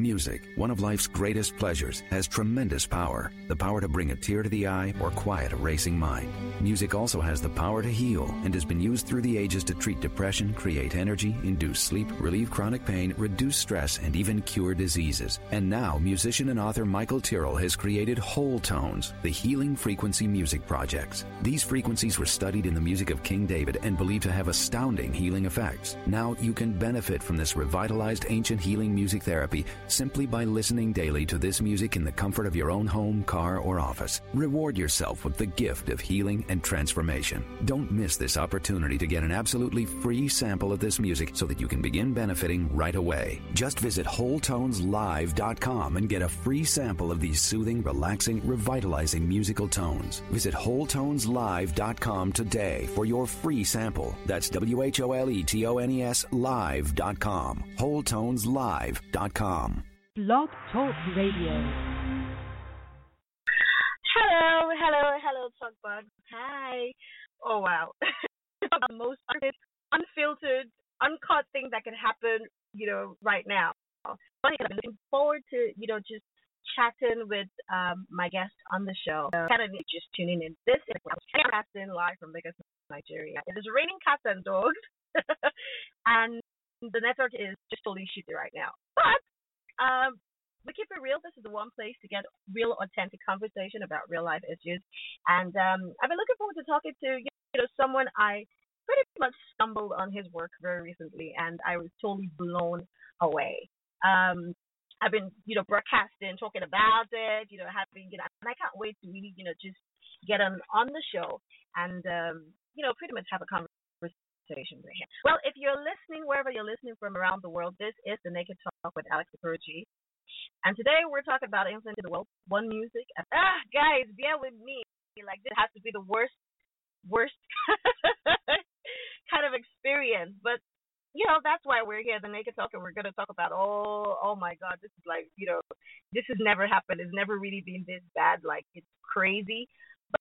Music, one of life's greatest pleasures, has tremendous power. The power to bring a tear to the eye or quiet a racing mind. Music also has the power to heal and has been used through the ages to treat depression, create energy, induce sleep, relieve chronic pain, reduce stress, and even cure diseases. And now, musician and author Michael Tyrrell has created Whole Tones, the healing frequency music projects. These frequencies were studied in the music of King David and believed to have astounding healing effects. Now you can benefit from this revitalized ancient healing music therapy simply by listening daily to this music in the comfort of your own home, car, or office. Reward yourself with the gift of healing and transformation. Don't miss this opportunity to get an absolutely free sample of this music so that you can begin benefiting right away. Just visit WholeTonesLive.com and get a free sample of these soothing, relaxing, revitalizing musical tones. Visit WholeTonesLive.com today for your free sample. That's W H O L E T O N E S Live.com. WholeTonesLive.com. Blog Talk Radio. Hello, hello, hello, Talkbug. Hi. Oh wow. the most unfiltered, uncut thing that can happen, you know, right now. I'm looking forward to, you know, just chatting with um, my guest on the show. Uh, kind of just tuning in. This is casting live from Lagos, Nigeria. It is raining cats and dogs, and the network is just totally shitty right now. But um, we keep it real. This is the one place to get real, authentic conversation about real life issues. And um, I've been looking forward to talking to you know someone I pretty much stumbled on his work very recently, and I was totally blown away. Um, I've been, you know, broadcasting, talking about it, you know, having, you know, and I can't wait to really, you know, just get on on the show and, um, you know, pretty much have a conversation him. Well, if you're listening wherever you're listening from around the world, this is the Naked Talk with Alex Okoroji. And today we're talking about influence in the world, one music. Ah, guys, bear with me. Like this has to be the worst, worst kind of experience, but you know that's why we're here, the Naked Talk, and we're gonna talk about oh, oh my God, this is like you know, this has never happened. It's never really been this bad. Like it's crazy,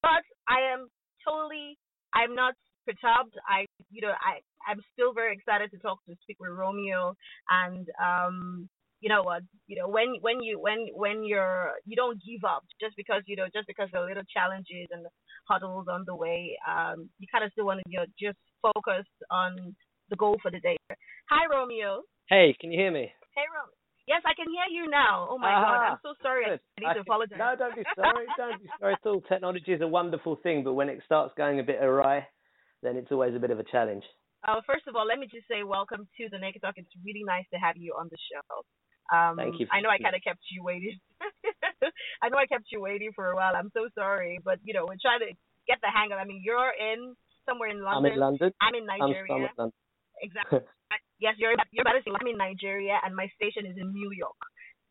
but I am totally, I'm not perturbed. I, you know, I, I'm still very excited to talk to speak with Romeo. And um you know what you know when when you when when you're you don't give up just because you know just because are little challenges and hurdles on the way um you kind of still want to you know just focus on the goal for the day. Hi romeo. Hey can you hear me? Hey romeo yes i can hear you now. Oh my god i'm so sorry. Good. i need I to apologize. no don't be sorry don't be sorry. At all technology is a wonderful thing but when it starts going a bit awry then it's always a bit of a challenge uh, first of all, let me just say welcome to the Naked Talk. It's really nice to have you on the show. Um, Thank you. I know I kind of kept you waiting. I know I kept you waiting for a while. I'm so sorry, but you know we're trying to get the hang of. it. I mean, you're in somewhere in London. I'm in London. I'm in Nigeria. I'm, London. Exactly. yes, you're you're about to say I'm in Nigeria, and my station is in New York.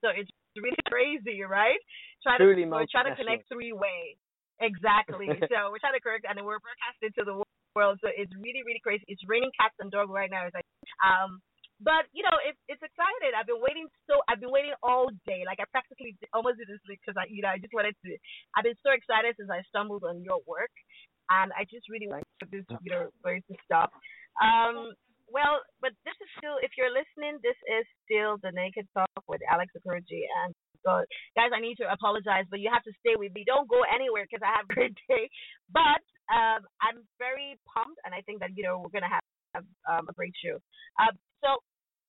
So it's really crazy, right? Trying Truly to we're trying to connect three way. Exactly. so we're trying to correct, and we're broadcasting to the world. So it's really really crazy. It's raining cats and dogs right now. It's like um but you know, it's it's excited. I've been waiting so I've been waiting all day. Like I practically almost did this because I you know I just wanted to. I've been so excited since I stumbled on your work, and I just really want this you know for it to stop. Um, well, but this is still if you're listening, this is still the Naked Talk with Alex Okoroji and. So, guys, I need to apologize, but you have to stay with me. Don't go anywhere because I have a great day. But um, I'm very pumped, and I think that you know we're gonna have have um, a great show. Uh, so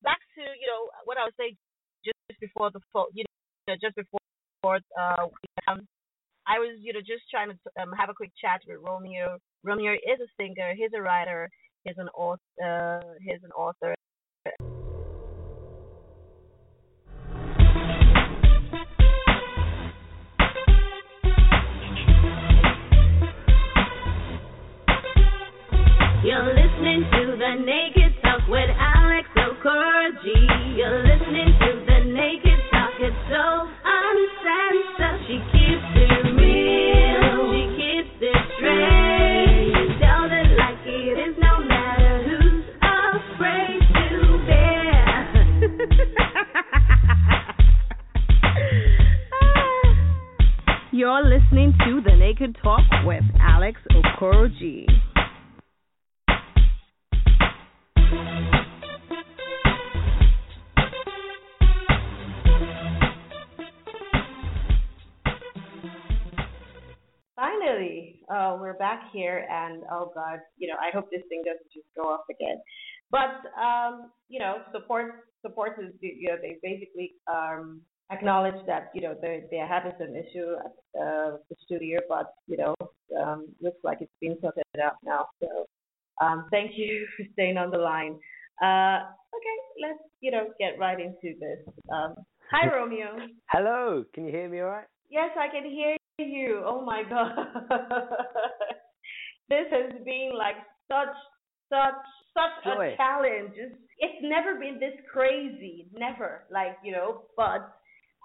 back to you know what I was saying just before the you know just before uh um, I was you know just trying to um, have a quick chat with Romeo. Romeo is a singer. He's a writer. He's an author. Uh, he's an author. You're listening to the Naked Talk with Alex Okoroji. You're listening to the Naked Talk. It's so uncensored. She keeps it real. She keeps it straight. Like it is, no matter who's afraid to. You're listening to the Naked Talk with Alex Okoroji. We're back here, and oh God, you know, I hope this thing doesn't just go off again. But um, you know, support support is you know they basically um, acknowledge that you know they they having some issue at uh, the studio, but you know, um, looks like it's been sorted out now. So um, thank you for staying on the line. Uh, okay, let's you know get right into this. Um, hi, Romeo. Hello, can you hear me all right? Yes, I can hear you. Oh my god. this has been like such such such Joy. a challenge. It's, it's never been this crazy. Never. Like, you know, but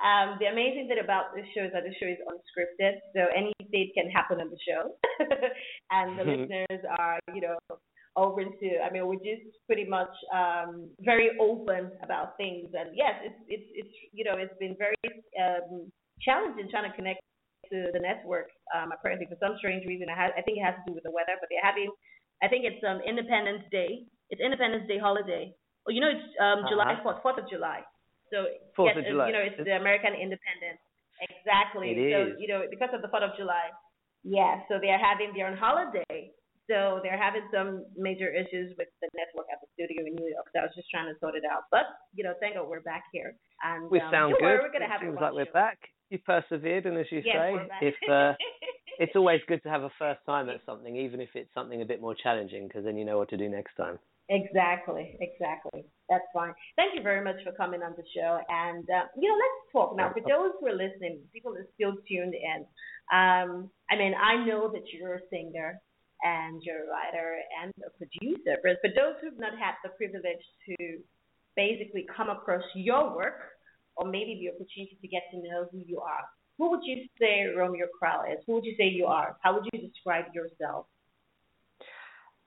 um the amazing thing about this show is that the show is unscripted, so anything can happen on the show. and the Mhm. listeners are, you know, open to I mean we're just pretty much um very open about things and yes, it's it's it's you know, it's been very um challenging trying to connect to the network. Um, apparently, for some strange reason, I, ha- I think it has to do with the weather. But they're having, I think it's um Independence Day. It's Independence Day holiday. Oh, you know it's um July Uh-huh. Fourth, Fourth of July. So Fourth yes, of it's, July. you know it's the American Independence. Exactly. It so is. you know because of the Fourth of July. Yeah. So they are having they're on holiday. So they're having some major issues with the network at the studio in New York. So I was just trying to sort it out. But you know, thank God we're back here. And We um, sound good. worry, we're gonna it have seems like we're back. You persevered, and as you Yes, say, if uh, it's always good to have a first time at something, even if it's something a bit more challenging, because then you know what to do next time. Exactly, exactly. That's fine. Thank you very much for coming on the show. And uh, you know, let's talk now. For those who are listening, people are still tuned in. Um, I mean, I know that you're a singer and you're a writer and a producer, but for those who've not had the privilege to basically come across your work, or maybe the opportunity to get to know who you are, who would you say Romeo Crow is? Who would you say you are? How would you describe yourself?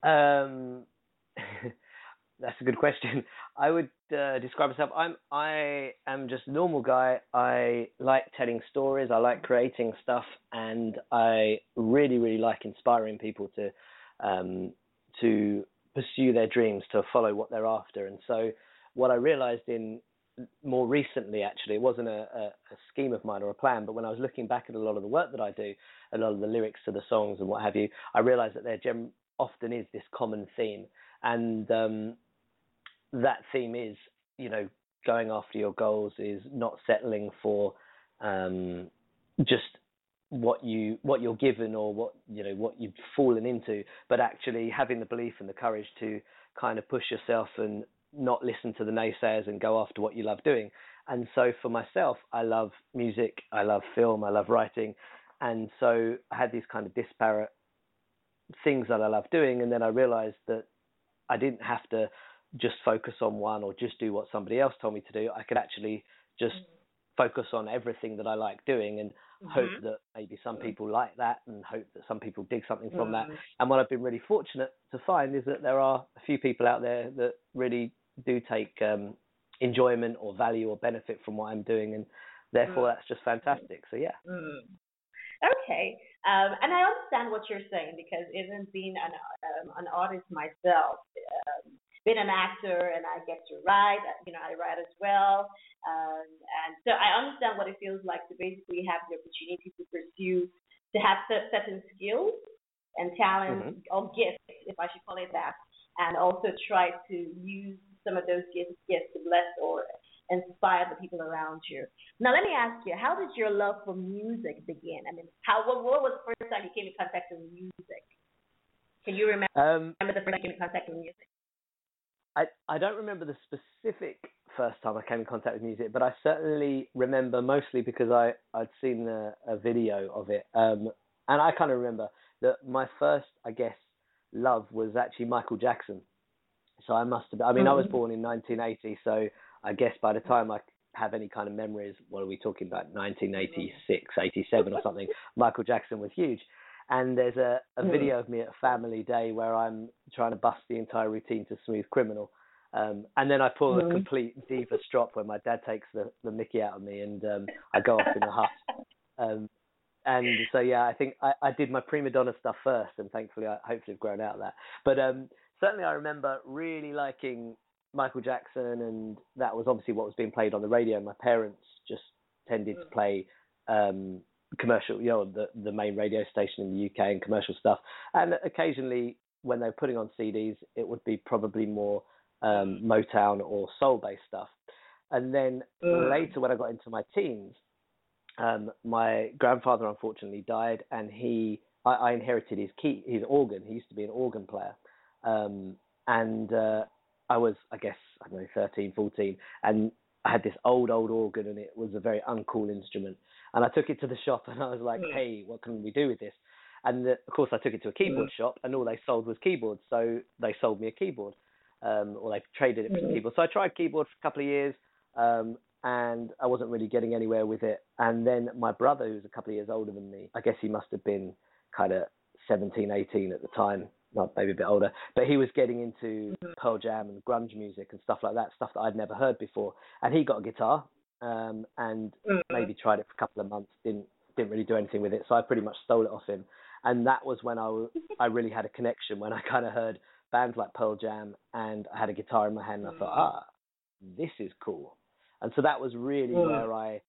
Um, that's a good question. I would uh, describe myself. I'm I am just a normal guy. I like telling stories. I like creating stuff, and I really really like inspiring people to um, to pursue their dreams, to follow what they're after. And so, what I realized in more recently, actually, it wasn't a, a, a scheme of mine or a plan, but when I was looking back at a lot of the work that I do, a lot of the lyrics to the songs and what have you, I realized that there gem- often is this common theme, and um, that theme is, you know, going after your goals, is not settling for um, just what you what you're given or what you know what you've fallen into, but actually having the belief and the courage to kind of push yourself and not listen to the naysayers and go after what you love doing. And so for myself, I love music, I love film, I love writing, and so I had these kind of disparate things that I love doing, and then I realized that I didn't have to just focus on one or just do what somebody else told me to do. I could actually just focus on everything that I like doing and hope Mhm. that maybe some people like that and hope that some people dig something from that. Mhm. And what I've been really fortunate to find is that there are a few people out there that really do take um, enjoyment or value or benefit from what I'm doing, and therefore Mm. that's just fantastic. So yeah. Mm. Okay, um, and I understand what you're saying because even being an um, an artist myself, um, being an actor, and I get to write. You know, I write as well, um, and so I understand what it feels like to basically have the opportunity to pursue, to have certain skills and talents Mhm. or gifts, if I should call it that, and also try to use some of those gifts, gifts to bless or inspire the people around you. Now, let me ask you, how did your love for music begin? I mean, how what, what was the first time you came in contact with music? Can you remember, Um, remember the first time you came in contact with music? I I don't remember the specific first time I came in contact with music, but I certainly remember mostly because I I'd seen a, a video of it, um, and I kind of remember that my first, I guess, love was actually Michael Jackson. So I must have. I mean, I was born in 1980, so I guess by the time I have any kind of memories, what are we talking about? 1986, 87 or something. Michael Jackson was huge. And there's a, a Mm. video of me at a family day where I'm trying to bust the entire routine to Smooth Criminal. Um, and then I pull Mm. a complete diva strop where my dad takes the, the mickey out of me and um, I go off in a huff. Um, and so, yeah, I think I, I did my prima donna stuff first and thankfully I hopefully have grown out of that. But um, certainly I remember really liking Michael Jackson and that was obviously what was being played on the radio. My parents just tended to play um, commercial, you know, the the main radio station in the UK and commercial stuff. And occasionally, when they were putting on CDs, it would be probably more um, Motown or soul based stuff. And then mm. later, when I got into my teens, um, my grandfather unfortunately died, and he I, I, inherited his key, his organ. He used to be an organ player, um, and uh, I was, I guess, I don't know, 13, 14, and I had this old, old organ, and it was a very uncool instrument. And I took it to the shop, and I was like, mm. "Hey, what can we do with this?" And the, of course, I took it to a keyboard mm. shop, and all they sold was keyboards. So they sold me a keyboard, um, or they traded it for mm. a keyboard. So I tried keyboard for a couple of years, um, and I wasn't really getting anywhere with it. And then my brother, who's a couple of years older than me, I guess he must have been kind of 17, 18 at the time, not maybe a bit older, but he was getting into mm-hmm. Pearl Jam and grunge music and stuff like that, stuff that I'd never heard before. And he got a guitar um, and mm-hmm. maybe tried it for a couple of months, didn't didn't really do anything with it, so I pretty much stole it off him. And that was when I I really had a connection when I kind of heard bands like Pearl Jam and I had a guitar in my hand and I thought, mm-hmm. ah, this is cool. And so that was really mm. where I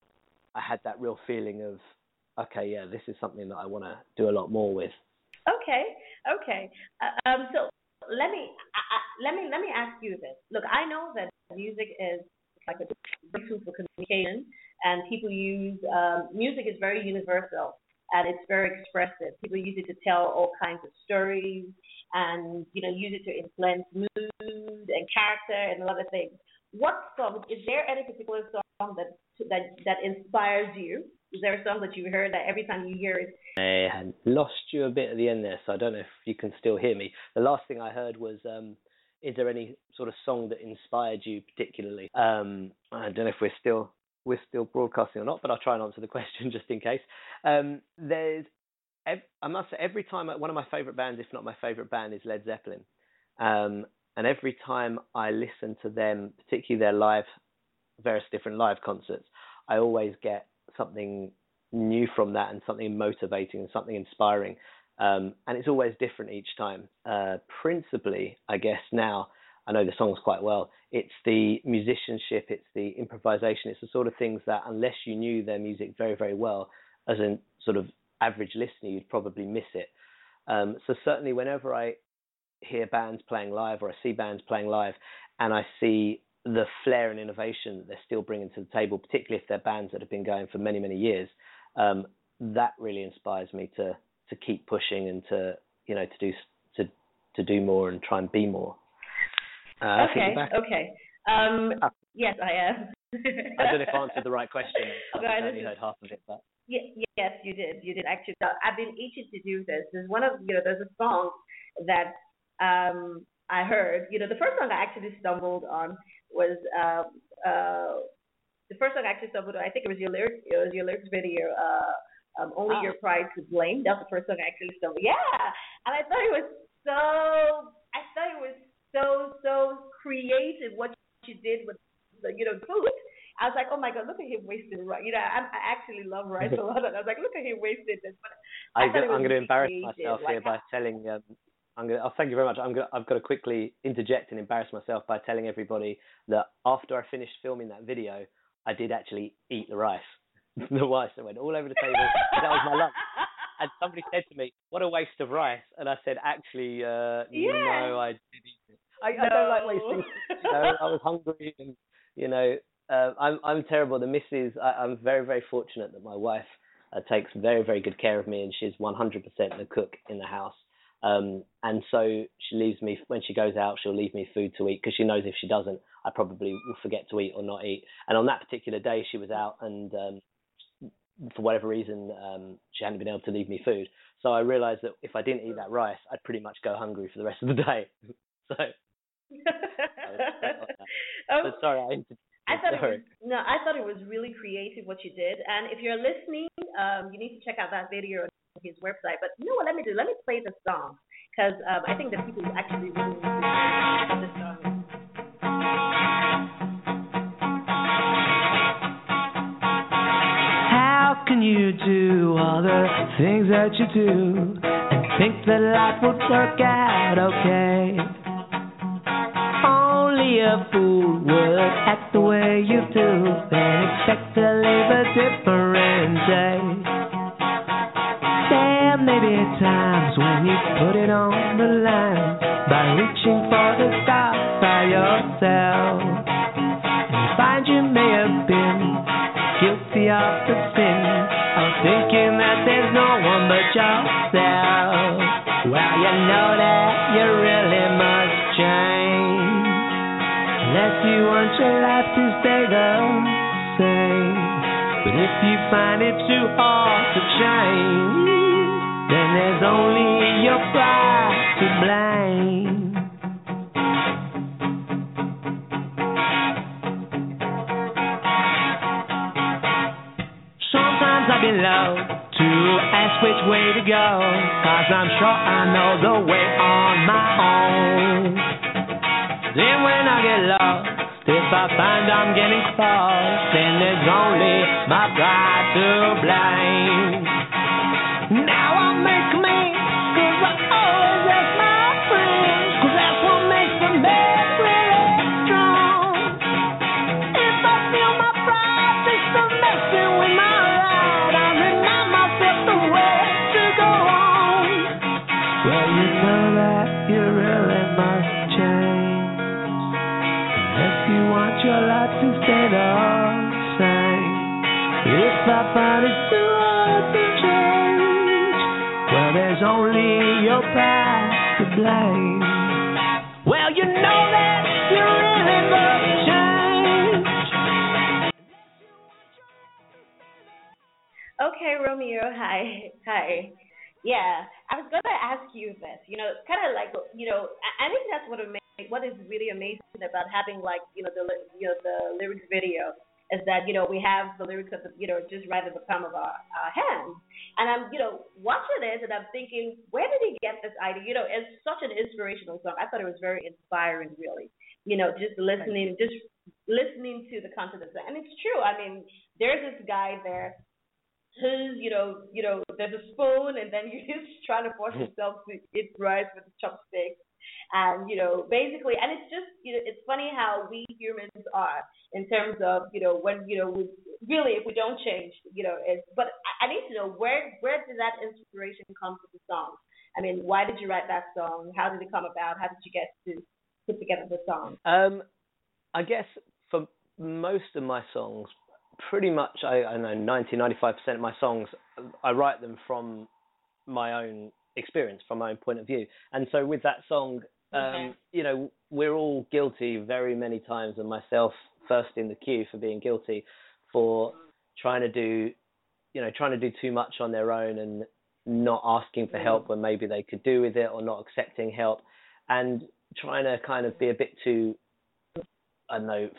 I had that real feeling of okay, yeah, this is something that I want to do a lot more with. Okay, okay. Uh, um, so let me uh, let me let me ask you this. Look, I know that music is like a tool for communication, and people use um, music is very universal and it's very expressive. People use it to tell all kinds of stories, and you know use it to influence mood and character and a lot of things. What song is there any particular song that that that inspires you? Is there a song that you heard that every time you hear it? I lost you a bit at the end there, so I don't know if you can still hear me. The last thing I heard was, um, is there any sort of song that inspired you particularly? Um, I don't know if we're still we're still broadcasting or not, but I'll try and answer the question just in case. Um, there's, I must say, every time one of my favorite bands, if not my favorite band, is Led Zeppelin. Um, and every time I listen to them, particularly their live, various different live concerts, I always get something new from that and something motivating and something inspiring. Um, and it's always different each time. Uh, principally, I guess now, I know the songs quite well. It's the musicianship, it's the improvisation, it's the sort of things that unless you knew their music very, very well, as a sort of average listener, you'd probably miss it. Um, so certainly, whenever I hear bands playing live or I see bands playing live, and I see the flair and innovation that they're still bringing to the table, particularly if they're bands that have been going for many, many years, um, that really inspires me to to keep pushing and to you know to do to to do more and try and be more. Uh, okay. Okay. Um, ah. Yes, I am. I don't know if I answered the right question. I only heard half of it, but. yes, you did. You did actually. I've been itching to do this. There's one of you know. There's a song that um, I heard. You know, the first song I actually stumbled on was uh, uh, the first song I actually stumbled on. I think it was your lyrics. It was your lyrics video. Uh, um, only oh. your pride to blame. That's the first song I actually stumbled. Yeah, and I thought it was so. I thought it was so so creative what you did with the you know food. I was like, oh my god, look at him wasting rice. You know, I, I actually love rice a lot. And I was like, look at him wasting this. But I, I am going to embarrass myself like, here by telling. Um, I'm to, oh, thank you very much. I'm to, I've got to quickly interject and embarrass myself by telling everybody that after I finished filming that video, I did actually eat the rice. the rice that went all over the table. that was my lunch and somebody said to me, "What a waste of rice," and I said, "Actually, uh, yeah. no, I did eat it. I, no. I don't like wasting. You know, I was hungry, and you know, uh, I'm I'm terrible. The missus, I, I'm very very fortunate that my wife uh, takes very very good care of me, and she's 100% the cook in the house. Um, and so she leaves me when she goes out. She'll leave me food to eat because she knows if she doesn't, I probably will forget to eat or not eat. And on that particular day, she was out, and um, for whatever reason, um, she hadn't been able to leave me food. So I realised that if I didn't eat that rice, I'd pretty much go hungry for the rest of the day. so. but sorry, I. I thought it was no, I thought it was really creative what you did. And if you're listening, um, you need to check out that video on his website. But you know what? Let me do. Let me play the song because um, I think that people actually really need to the song. How can you do all the things that you do and think that life would work out okay? Only a fool would act the way you do and expect to live a different and you put it on the line by reaching for the stars by yourself. You find you may have been guilty of the sin of thinking that there's no one but yourself. Well, you know that you really must change unless you want your life to stay the same. But if you find it too hard to change, Sometimes low to ask which way to go, cause I'm sure I know the way on my own. Then when I get lost, if I find I'm getting close, then there's only my pride to blame. Now I If I find it too hard to change, well, there's only your pride to blame. Well, you know that you really must change. Okay, Romeo. Hi, hi. Yeah, I was gonna ask you this. You know, kind of like you know, I, I think that's what ama- what is really amazing about having like you know the you know the lyrics video is that you know we have the lyrics of the you know just right at the palm of our, our hands, and I'm you know watching this and I'm thinking, where did he get this idea? You know, it's such an inspirational song. I thought it was very inspiring, really. You know, just listening, just listening to the content of it, and it's true. I mean, there's this guy there who's you know you know there's a spoon and then you're just trying to force yourself to eat rice with a chopstick and you know basically and it's just you know it's funny how we humans are in terms of you know when you know we really if we don't change you know it's but I, I need to know where where did that inspiration come for the song? I mean why did you write that song? How did it come about? How did you get to put together the song? Um, I guess for most of my songs, pretty much I, I know 90, 95 percent of my songs, I write them from my own experience, from my own point of view. And so with that song, um, Okay. you know, we're all guilty very many times, and myself first in the queue for being guilty for trying to do, you know, trying to do too much on their own and not asking for help when maybe they could do with it or not accepting help and trying to kind of be a bit too I don't know,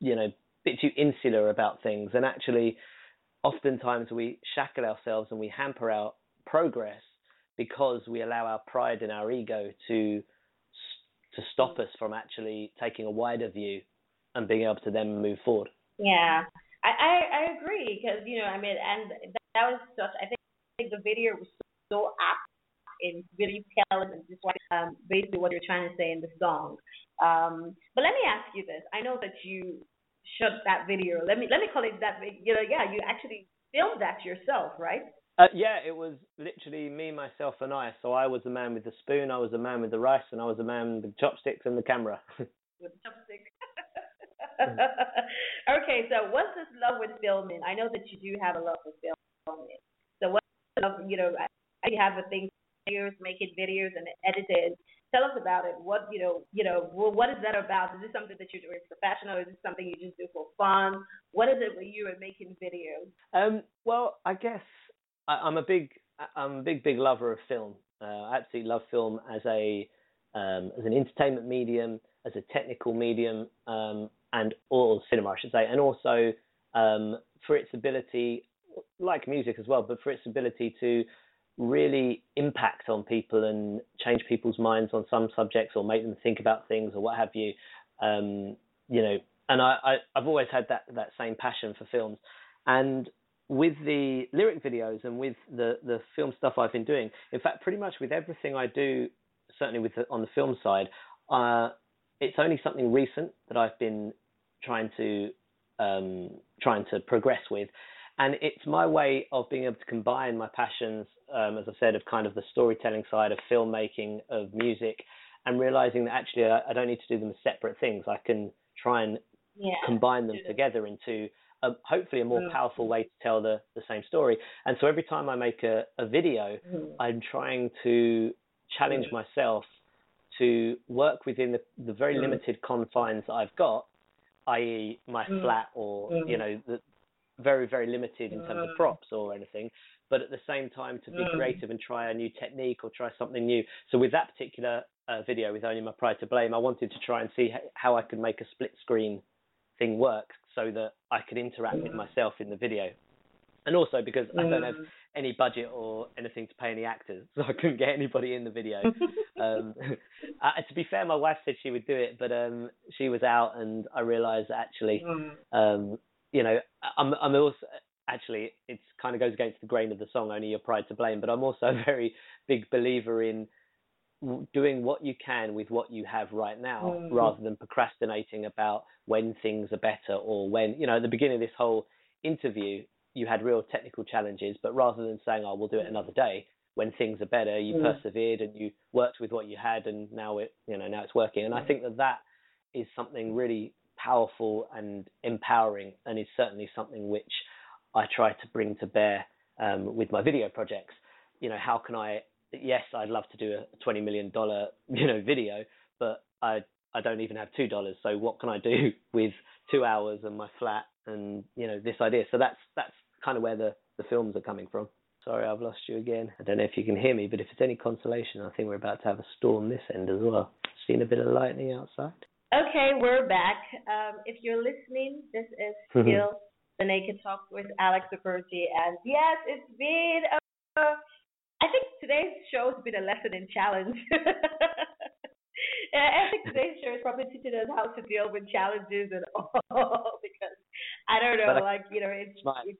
you know, bit too insular about things. And actually, oftentimes we shackle ourselves and we hamper our progress because we allow our pride and our ego to to stop us from actually taking a wider view and being able to then move forward. Yeah, I I, I agree because you know I mean and that, that was such I think, I think the video was so apt in really telling just um, basically what you're trying to say in the song. Um, but let me ask you this: I know that you shot that video. Let me let me call it that. You know, yeah, you actually filmed that yourself, right? Uh, yeah, it was literally me, myself, and I. So I was the man with the spoon, I was the man with the rice, and I was the man with the chopsticks and the camera. with the chopstick. okay, so what's this love with filming? I know that you do have a love with filming. So love, you know, I- have a thing, videos, making videos and edited. Tell us about it. What you know, you know, what is that about? Is this something that you're doing professional? Is this something you just do for fun? What is it with you are making videos? Um, well, I guess I, I'm a big, I'm a big, big lover of film. Uh, I absolutely love film as a, um, as an entertainment medium, as a technical medium, um, and or cinema, I should say, and also um, for its ability, like music as well, but for its ability to really impact on people and change people's minds on some subjects or make them think about things or what have you. Um, you know, and I, I, I've always had that, that same passion for films. And with the lyric videos and with the, the film stuff I've been doing, in fact, pretty much with everything I do, certainly with the, on the film side, uh, it's only something recent that I've been trying to um, trying to progress with, and it's my way of being able to combine my passions, um, as I said, of kind of the storytelling side of filmmaking, of music, and realizing that actually I, I don't need to do them as separate things. I can try and Yeah. combine them together into a, hopefully a more Mm. powerful way to tell the, the same story. And so every time I make a, a video, Mhm. I'm trying to challenge Mm. myself to work within the, the very Mm. limited confines that I've got, i.e., my Mm. flat or Mm. you know the very very limited in terms of Mm. props or anything. But at the same time, to be Mm. creative and try a new technique or try something new. So with that particular uh, video with only my pride to blame, I wanted to try and see how I could make a split screen thing work so that I could interact with myself in the video. And also because I don't have any budget or anything to pay any actors, so I couldn't get anybody in the video. um, uh, to be fair, my wife said she would do it, but um, she was out, and I realised actually, Mm. um, you know, I'm I'm also actually it kind of goes against the grain of the song, only your pride to blame. But I'm also a very big believer in doing what you can with what you have right now, Mm. rather than procrastinating about when things are better or when you know at the beginning of this whole interview you had real technical challenges, but rather than saying, "Oh, we'll do it another day," when things are better, you Mm. persevered and you worked with what you had, and now it, you know, now it's working. And I think that that is something really powerful and empowering, and is certainly something which I try to bring to bear um, with my video projects. You know, how can I? Yes, I'd love to do a twenty million dollar, you know, video, but I I don't even have two dollars. So what can I do with two hours and my flat and you know this idea? So that's that's kind of where the the films are coming from. Sorry, I've lost you again. I don't know if you can hear me, but if it's any consolation, I think we're about to have a storm this end as well. Seen a bit of lightning outside. Okay, we're back. Um, if you're listening, this is still the Naked Talk with Alex Okoroji, and yes, it's been. A, I think today's show has been a lesson in challenge. I think today's show is probably teaching us how to deal with challenges and all because I don't know, But like you know, it's, it's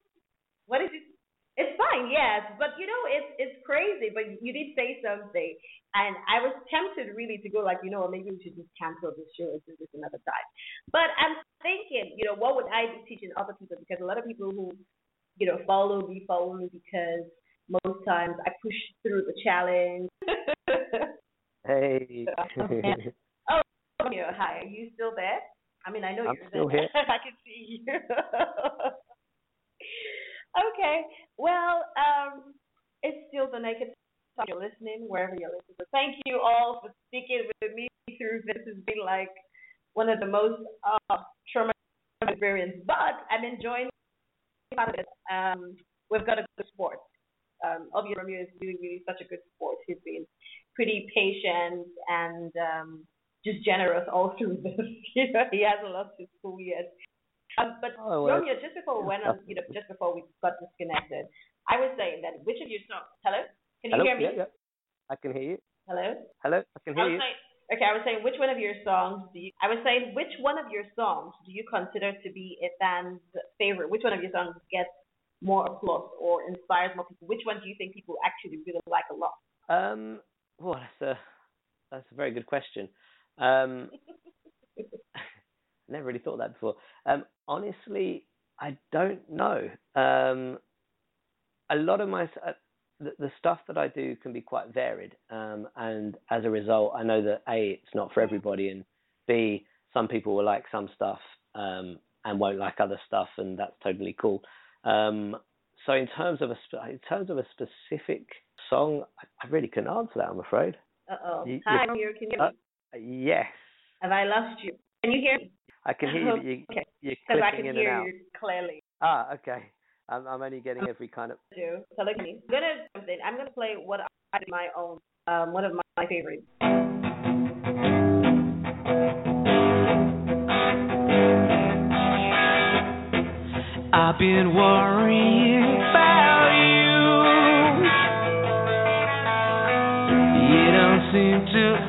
what is it? It's fine, yes, but you know, it's it's crazy. But you did say something, and I was tempted really to go like, you know, maybe we should just cancel this show and do this another time. But I'm thinking, you know, what would I be teaching other people? Because a lot of people who, you know, follow me follow me because most times I push through the challenge. Hey. Oh, oh, yeah, hi. Are you still there? I mean, I know I'm you're still there. here. I can see you. okay. Well, um, it's still the naked. You're listening wherever you're listening. So thank you all for sticking with me through this. Has been like one of the most uh, traumatic experience, but I'm enjoying part of it. Um, we've got a good sport. Um, obviously, Romeo is really, really such a good sport. He's been pretty patient and um, just generous all through this. you know, he hasn't lost his cool yet. Um, but Oh, Romeo, just before we went on, you know, just before we got disconnected, I was saying that which of your songs? Hello, can you Hello? hear me? Yeah, yeah. I can hear you. Hello. Hello, I can hear was you. saying, okay, I was saying which one of your songs do you? I was saying which one of your songs do you consider to be a fan's favorite? Which one of your songs gets more applause or inspires more people? Which one do you think people actually really like a lot? Um, well, that's a that's a very good question. Um, never really thought that before. Um, honestly, I don't know. Um, a lot of my uh, the, the stuff that I do can be quite varied, um, and as a result, I know that a it's not for everybody, and b some people will like some stuff um, and won't like other stuff, and that's totally cool. Um, so in terms of a in terms of a specific song, I, I really couldn't answer that. I'm afraid. Uh oh. Hi, you- you? Uh, yes, Have I lost you? Can you hear me? I can hear you. But you Okay. you're Because I can in and hear out. you clearly. Ah, okay. I'm I'm only getting every kind of. Do so look at me. I'm gonna something. I'm gonna play what I my own. Um, one of my, my favorites. I've been worrying about you. You don't seem to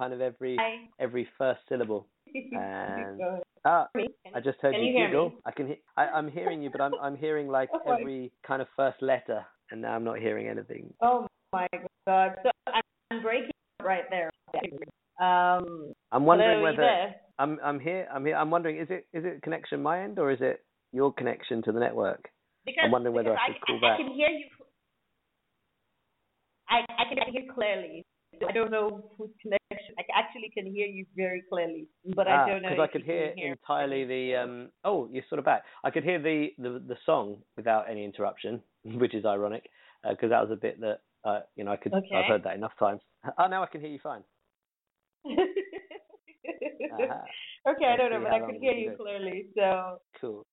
kind of every Hi. every first syllable. And ah, I just heard Can you you giggle. I can hear. I, I'm hearing you, but I'm I'm hearing like Oh every kind of first letter, and now I'm not hearing anything. Oh my god. So I'm, breaking right there. Um, I'm wondering whether? I'm I'm here. I'm here. I'm wondering is it is it connection my end or is it your connection to the network? Because, I'm wondering whether I should call I, back. I can hear you. I I can hear you clearly. I don't know whose connection. I actually can hear you very clearly, but I don't know. because Ah, I could hear hear entirely the um. Oh, you're sort of back. I could hear the the the song without any interruption, which is ironic because that was a bit that uh you know I could Okay. I've heard that enough times. Oh, now I can hear you fine. Aha. okay, I don't know, but I could hear you do. clearly. So, Cool.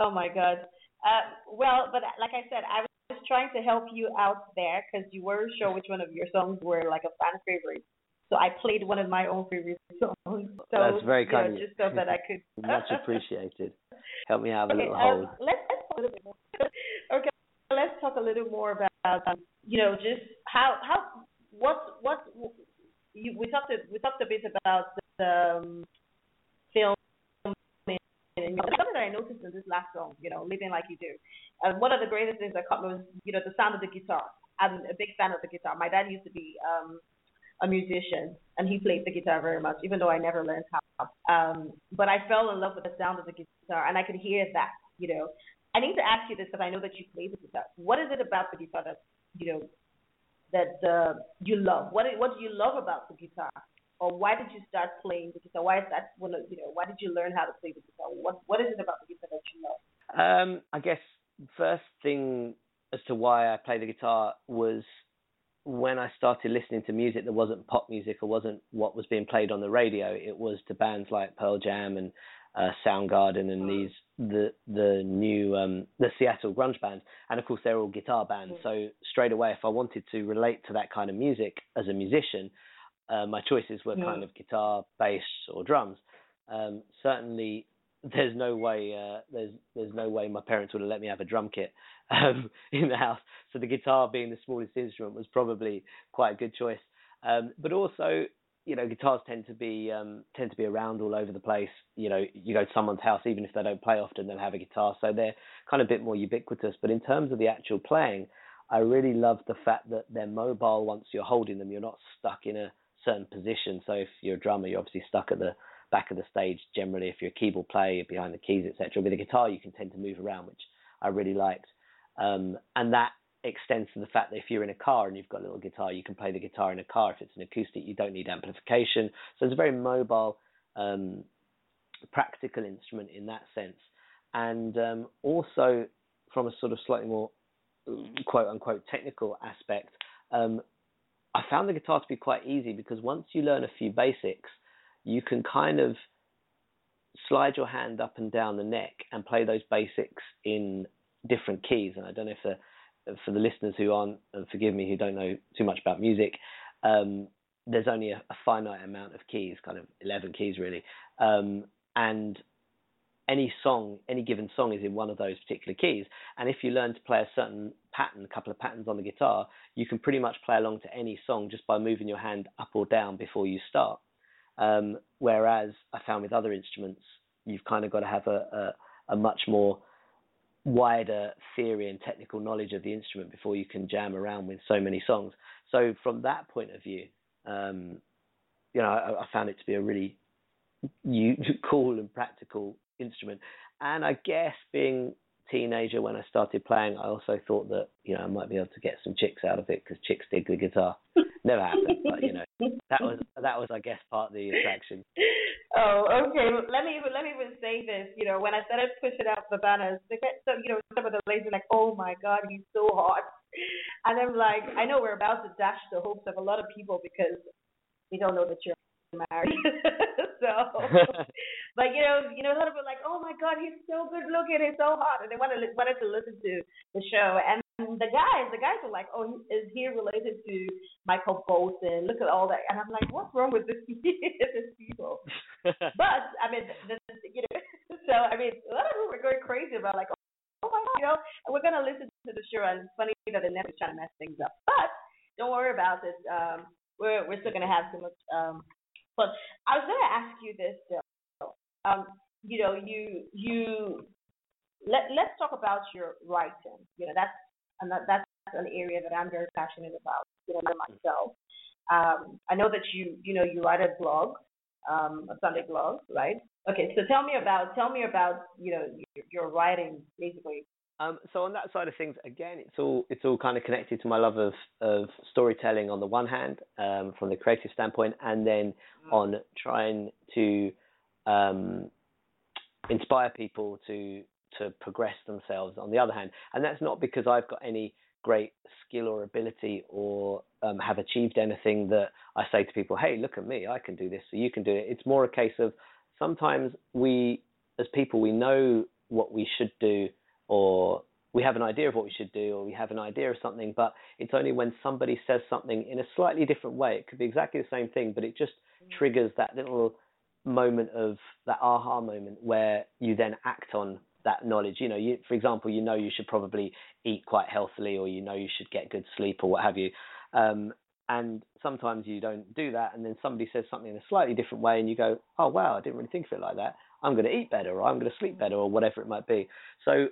oh my god. Uh, well, but like I said, I was trying to help you out there because you weren't sure which one of your songs were like a fan favorite. So I played one of my own favorite songs. So, That's very you know, kind just so that I could. Much appreciated. Help me have a Okay, little um, hold. let's, let's talk a little bit more. okay, let's talk a little more about um, you know just how how what what you we talked a, we talked a bit about the um, film and something that I noticed in this last song, you know, living like you do. And one of the greatest things that caught me was you know the sound of the guitar. I'm a big fan of the guitar. My dad used to be um a musician and he played the guitar very much, even though I never learned how. Um, but I fell in love with the sound of the guitar and I could hear that, you know. I need to ask you this because I know that you play the guitar. What is it about the guitar that you know that uh, you love? What what do you love about the guitar? Or why did you start playing the guitar? Why is that of you know? Why did you learn how to play the guitar? What what is it about the guitar that you love? Um, I guess first thing as to why I play the guitar was when I started listening to music that wasn't pop music or wasn't what was being played on the radio. It was to bands like Pearl Jam and uh, Soundgarden and these the the new um, the Seattle grunge bands, and of course they're all guitar bands. So straight away, if I wanted to relate to that kind of music as a musician, uh, my choices were Yeah. kind of guitar, bass, or drums. Um, certainly there's no way uh, there's there's no way my parents would have let me have a drum kit um, in the house. So the guitar, being the smallest instrument, was probably quite a good choice. Um, but also, you know, guitars tend to be um, tend to be around all over the place. You know, you go to someone's house, even if they don't play often, they'll have a guitar, so they're kind of a bit more ubiquitous. But in terms of the actual playing, I really love the fact that they're mobile once you're holding them. You're not stuck in a certain position. So if you're a drummer, you're obviously stuck at the back of the stage generally. If you're a keyboard player, behind the keys, etc. With a guitar, you can tend to move around, which I really liked. Um, and that extends to the fact that if you're in a car and you've got a little guitar, you can play the guitar in a car. If it's an acoustic, you don't need amplification. So it's a very mobile, um, practical instrument in that sense. And um, also, from a sort of slightly more quote unquote technical aspect, um, I found the guitar to be quite easy because once you learn a few basics, you can kind of slide your hand up and down the neck and play those basics in different keys. And I don't know if the for the listeners who aren't, forgive me, who don't know too much about music, um, there's only a, a, finite amount of keys, kind of 11 keys really. Um, and any song, any given song is in one of those particular keys. And if you learn to play a certain pattern, a couple of patterns on the guitar, you can pretty much play along to any song just by moving your hand up or down before you start. Um, whereas I found with other instruments, you've kind of got to have a, a, a much more wider theory and technical knowledge of the instrument before you can jam around with so many songs. So from that point of view, um, you know, I, I, found it to be a really cool and practical instrument. And I guess being teenager when I started playing, I also thought that you know I might be able to get some chicks out of it because chicks dig the guitar. Never happened, but you know that was that was I guess part of the attraction. Oh, okay. Let me let me even say this. You know, when I started pushing out the banners, they get some. You know, some of the ladies are like, "Oh my God, he's so hot," and I'm like, I know we're about to dash the hopes of a lot of people because we don't know that you're married. so, but you know, you know, a lot of people like, oh my God, he's so good looking, he's so hot, and they wanted wanted to listen to the show. And the guys, the guys were like, oh, is he related to Michael Bolton? Look at all that, and I'm like, what's wrong with this this people? but I mean, this, you know, so I mean, a lot of people were going crazy about like, oh my God, you know, and we're gonna listen to the show, and it's funny that they're never trying to mess things up, but don't worry about it. Um, we're we're still gonna have some um, but I was going to ask you this, Bill. Um, you know, you you let let's talk about your writing. You know, that's and that, that's an area that I'm very passionate about. You know, myself. Um, I know that you you know you write a blog, um, a Sunday blog, right? Okay, so tell me about tell me about you know your, your writing basically um, so on that side of things, again, it's all it's all kind of connected to my love of of storytelling on the one hand, um, from the creative standpoint, and then mm. on trying to um, inspire people to to progress themselves on the other hand. And that's not because I've got any great skill or ability or um, have achieved anything that I say to people, hey, look at me, I can do this, so you can do it. It's more a case of sometimes we, as people, we know what we should do or we have an idea of what we should do or we have an idea of something, but it's only when somebody says something in a slightly different way. It could be exactly the same thing, but it just mm. triggers that little moment of that aha moment where you then act on that knowledge. You know, you, for example, you know you should probably eat quite healthily or you know you should get good sleep or what have you. Um, and sometimes you don't do that, and then somebody says something in a slightly different way, and you go, "Oh wow, I didn't really think of it like that. I'm going to eat better, or I'm going to sleep better, or whatever it might be." So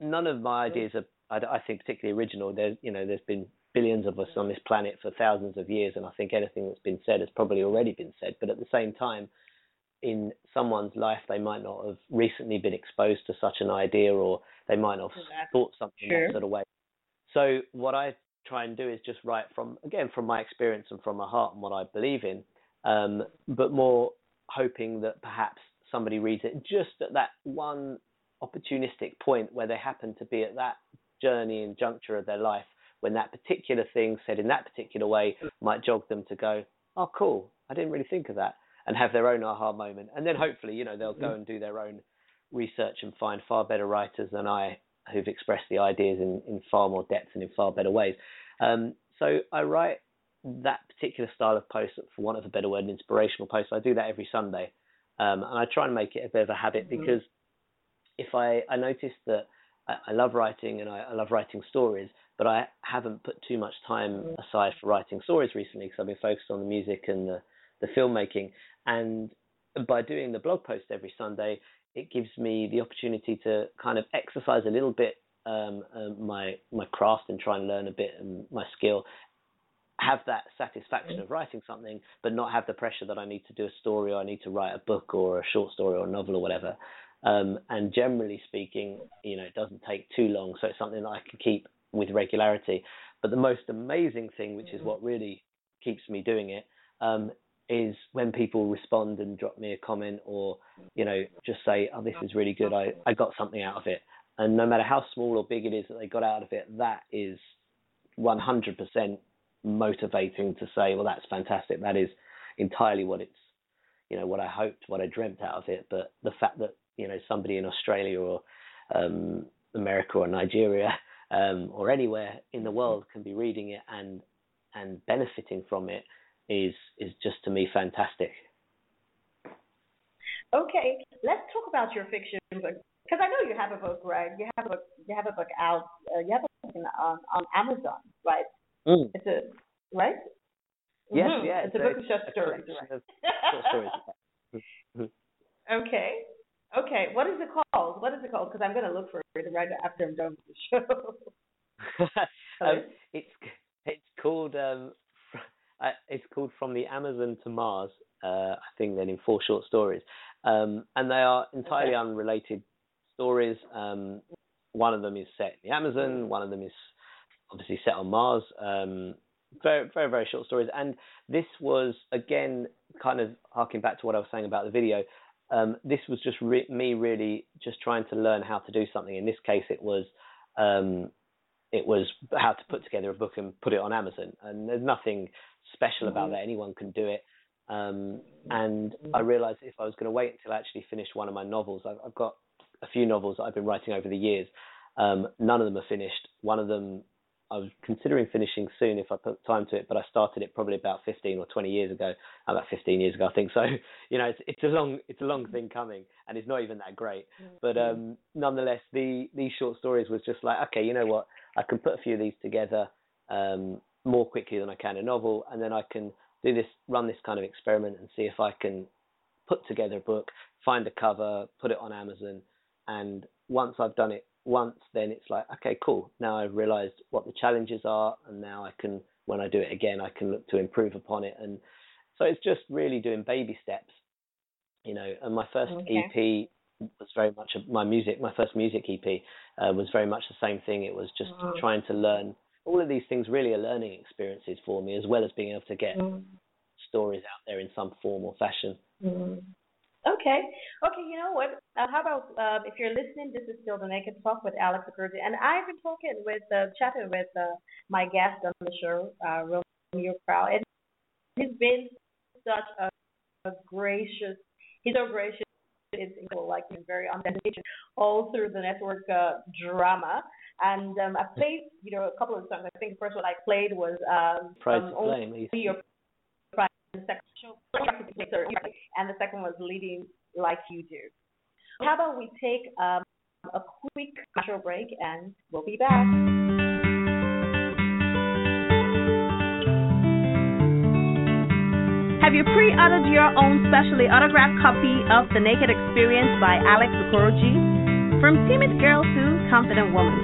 none of my ideas are, I, I think, particularly original. There's, you know, there's been billions of us on this planet for thousands of years, and I think anything that's been said has probably already been said. But at the same time, in someone's life, they might not have recently been exposed to such an idea, or they might not have exactly. thought something sure. that sort of way. So what I try and do is just write from again from my experience and from my heart and what I believe in, um, but more hoping that perhaps somebody reads it just at that one opportunistic point where they happen to be at that journey and juncture of their life when that particular thing said in that particular way might jog them to go, oh, cool, I didn't really think of that, and have their own aha moment. And then hopefully, you know, they'll go mm-hmm. and do their own research and find far better writers than I who've expressed the ideas in, in far more depth and in far better ways. Um, so I write that particular style of post, for want of a better word, an inspirational post. I do that every Sunday. Um, and I try and make it a bit of a habit mm-hmm. because if I I noticed that I, I love writing and I, I love writing stories, but I haven't put too much time Mm. aside for writing stories recently because I've been focused on the music and the the filmmaking. And by doing the blog post every Sunday, it gives me the opportunity to kind of exercise a little bit um, uh, my my craft and try and learn a bit and my skill. Have that satisfaction of writing something, but not have the pressure that I need to do a story or I need to write a book or a short story or a novel or whatever. Um, and generally speaking, you know, it doesn't take too long, so it's something that I can keep with regularity. But the most amazing thing, which is what really keeps me doing it, um, is when people respond and drop me a comment or, you know, just say, "Oh, this is really good. I I got something out of it." And no matter how small or big it is that they got out of it, that is 100% motivating to say, "Well, that's fantastic. That is entirely what it's, you know, what I hoped, what I dreamt out of it." But the fact that you know somebody in Australia or um, America or Nigeria um, or anywhere in the world can be reading it and and benefiting from it is is just to me fantastic. Okay, let's talk about your fiction book because I know you have a book, right? You have a book. You have a book out. Uh, you have a book on on Amazon, right? Mm. It's a right. Yes, Mhm. yeah, It's a book of short stories, right? short stories. okay. Okay. What is it called? What is it called? Because I'm gonna look for it right after I'm done with the show. um, it's it's called um, uh, it's called From the Amazon to Mars. Uh, I think then in four short stories, um, and they are entirely Okay. unrelated stories. Um, one of them is set in the Amazon. One of them is obviously set on Mars. Um, very very very short stories, and this was again kind of harking back to what I was saying about the video. Um, this was just re- me really just trying to learn how to do something. In this case, it was um, it was how to put together a book and put it on Amazon. And there's nothing special about that. Anyone can do it. Um, and I realized if I was going to wait until I actually finished one of my novels, I've, I've got a few novels that I've been writing over the years. Um, none of them are finished. One of them I was considering finishing soon if I put time to it, but I started it probably about 15 or 20 years ago, about 15 years ago, I think. So, you know, it's, it's a long, it's a long thing coming, and it's not even that great. But um, nonetheless, the these short stories was just like, okay, you know what, I can put a few of these together um, more quickly than I can a novel, and then I can do this, run this kind of experiment, and see if I can put together a book, find a cover, put it on Amazon, and once I've done it once, then it's like, okay, cool. Now I've realized what the challenges are, and now I can, when I do it again, I can look to improve upon it. And so it's just really doing baby steps, you know. And my first Okay. EP was very much a, my music. My first music EP uh, was very much the same thing. It was just Mhm. trying to learn. All of these things really are learning experiences for me, as well as being able to get Mm. stories out there in some form or fashion. Mm. Okay. Okay, you know what? Uh, how about uh, if you're listening, this is still the Naked Talk with Alex Okoroji. And I've been talking with, uh, chatting with uh, my guest on the show, uh, Romeo Crow. And he's been such a, a gracious, he's so gracious. It's like he's very on all through the network uh, drama. And um, I played, you know, a couple of songs. I think the first one I played was um, Pride um, Only Your Pride, and the second and the second was Leading Like You Do. How about we take um, a quick commercial break and we'll be back. Have you pre-ordered your own specially autographed copy of The Naked Experience by Alex Okoroji? From timid girl to confident woman.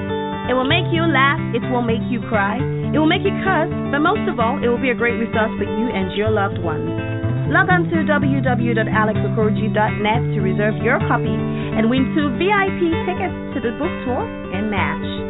It will make you laugh, it will make you cry, it will make you cuss, but most of all, it will be a great resource for you and your loved ones. Log on to www.alexokoroji.net to reserve your copy and win two VIP tickets to the book tour and match.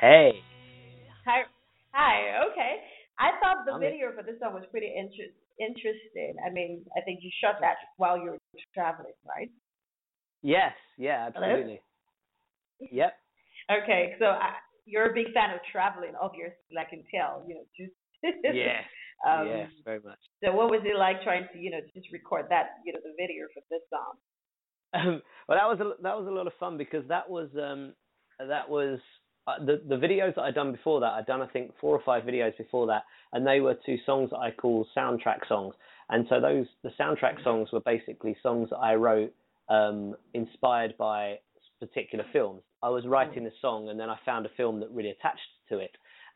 Hey. Hi. Hi. Okay. I thought the I'm video for this song was pretty inter- interesting. I mean, I think you shot that while you were traveling, right? Yes. Yeah. Absolutely. Hello? Yep. Okay. So I, you're a big fan of traveling, obviously. I can tell. You know, just. yeah. Um, yes, very much. So, what was it like trying to, you know, just record that, you know, the video for this song? Um, well, that was a, that was a lot of fun because that was um, that was uh, the the videos that I'd done before that, I'd done I think four or five videos before that, and they were two songs that I call soundtrack songs. And so those the soundtrack songs were basically songs that I wrote um, inspired by particular films. I was writing a song, and then I found a film that really attached to it.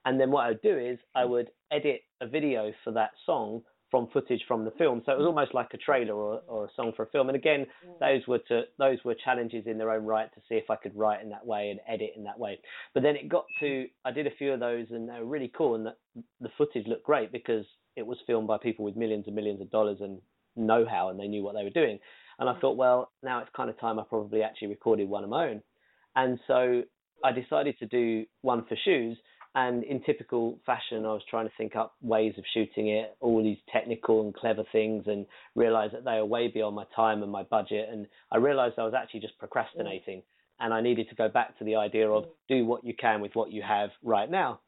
And then what I would do is I mm. would edit a video for that song from footage from the film. So it was mm. almost like a trailer or, or a song for a film. And again, mm. those were to those were challenges in their own right to see if I could write in that way and edit in that way. But then it got to mm. I did a few of those and they were really cool and the, the footage looked great because it was filmed by people with millions and millions of dollars and know-how, and they knew what they were doing. And I thought, well, now it's kind of time I probably actually recorded one of my own. And so I decided to do one for shoes. And in typical fashion, I was trying to think up ways of shooting it, all these technical and clever things, and realized that they are way beyond my time and my budget. And I realized I was actually just procrastinating. And I needed to go back to the idea of do what you can with what you have right now.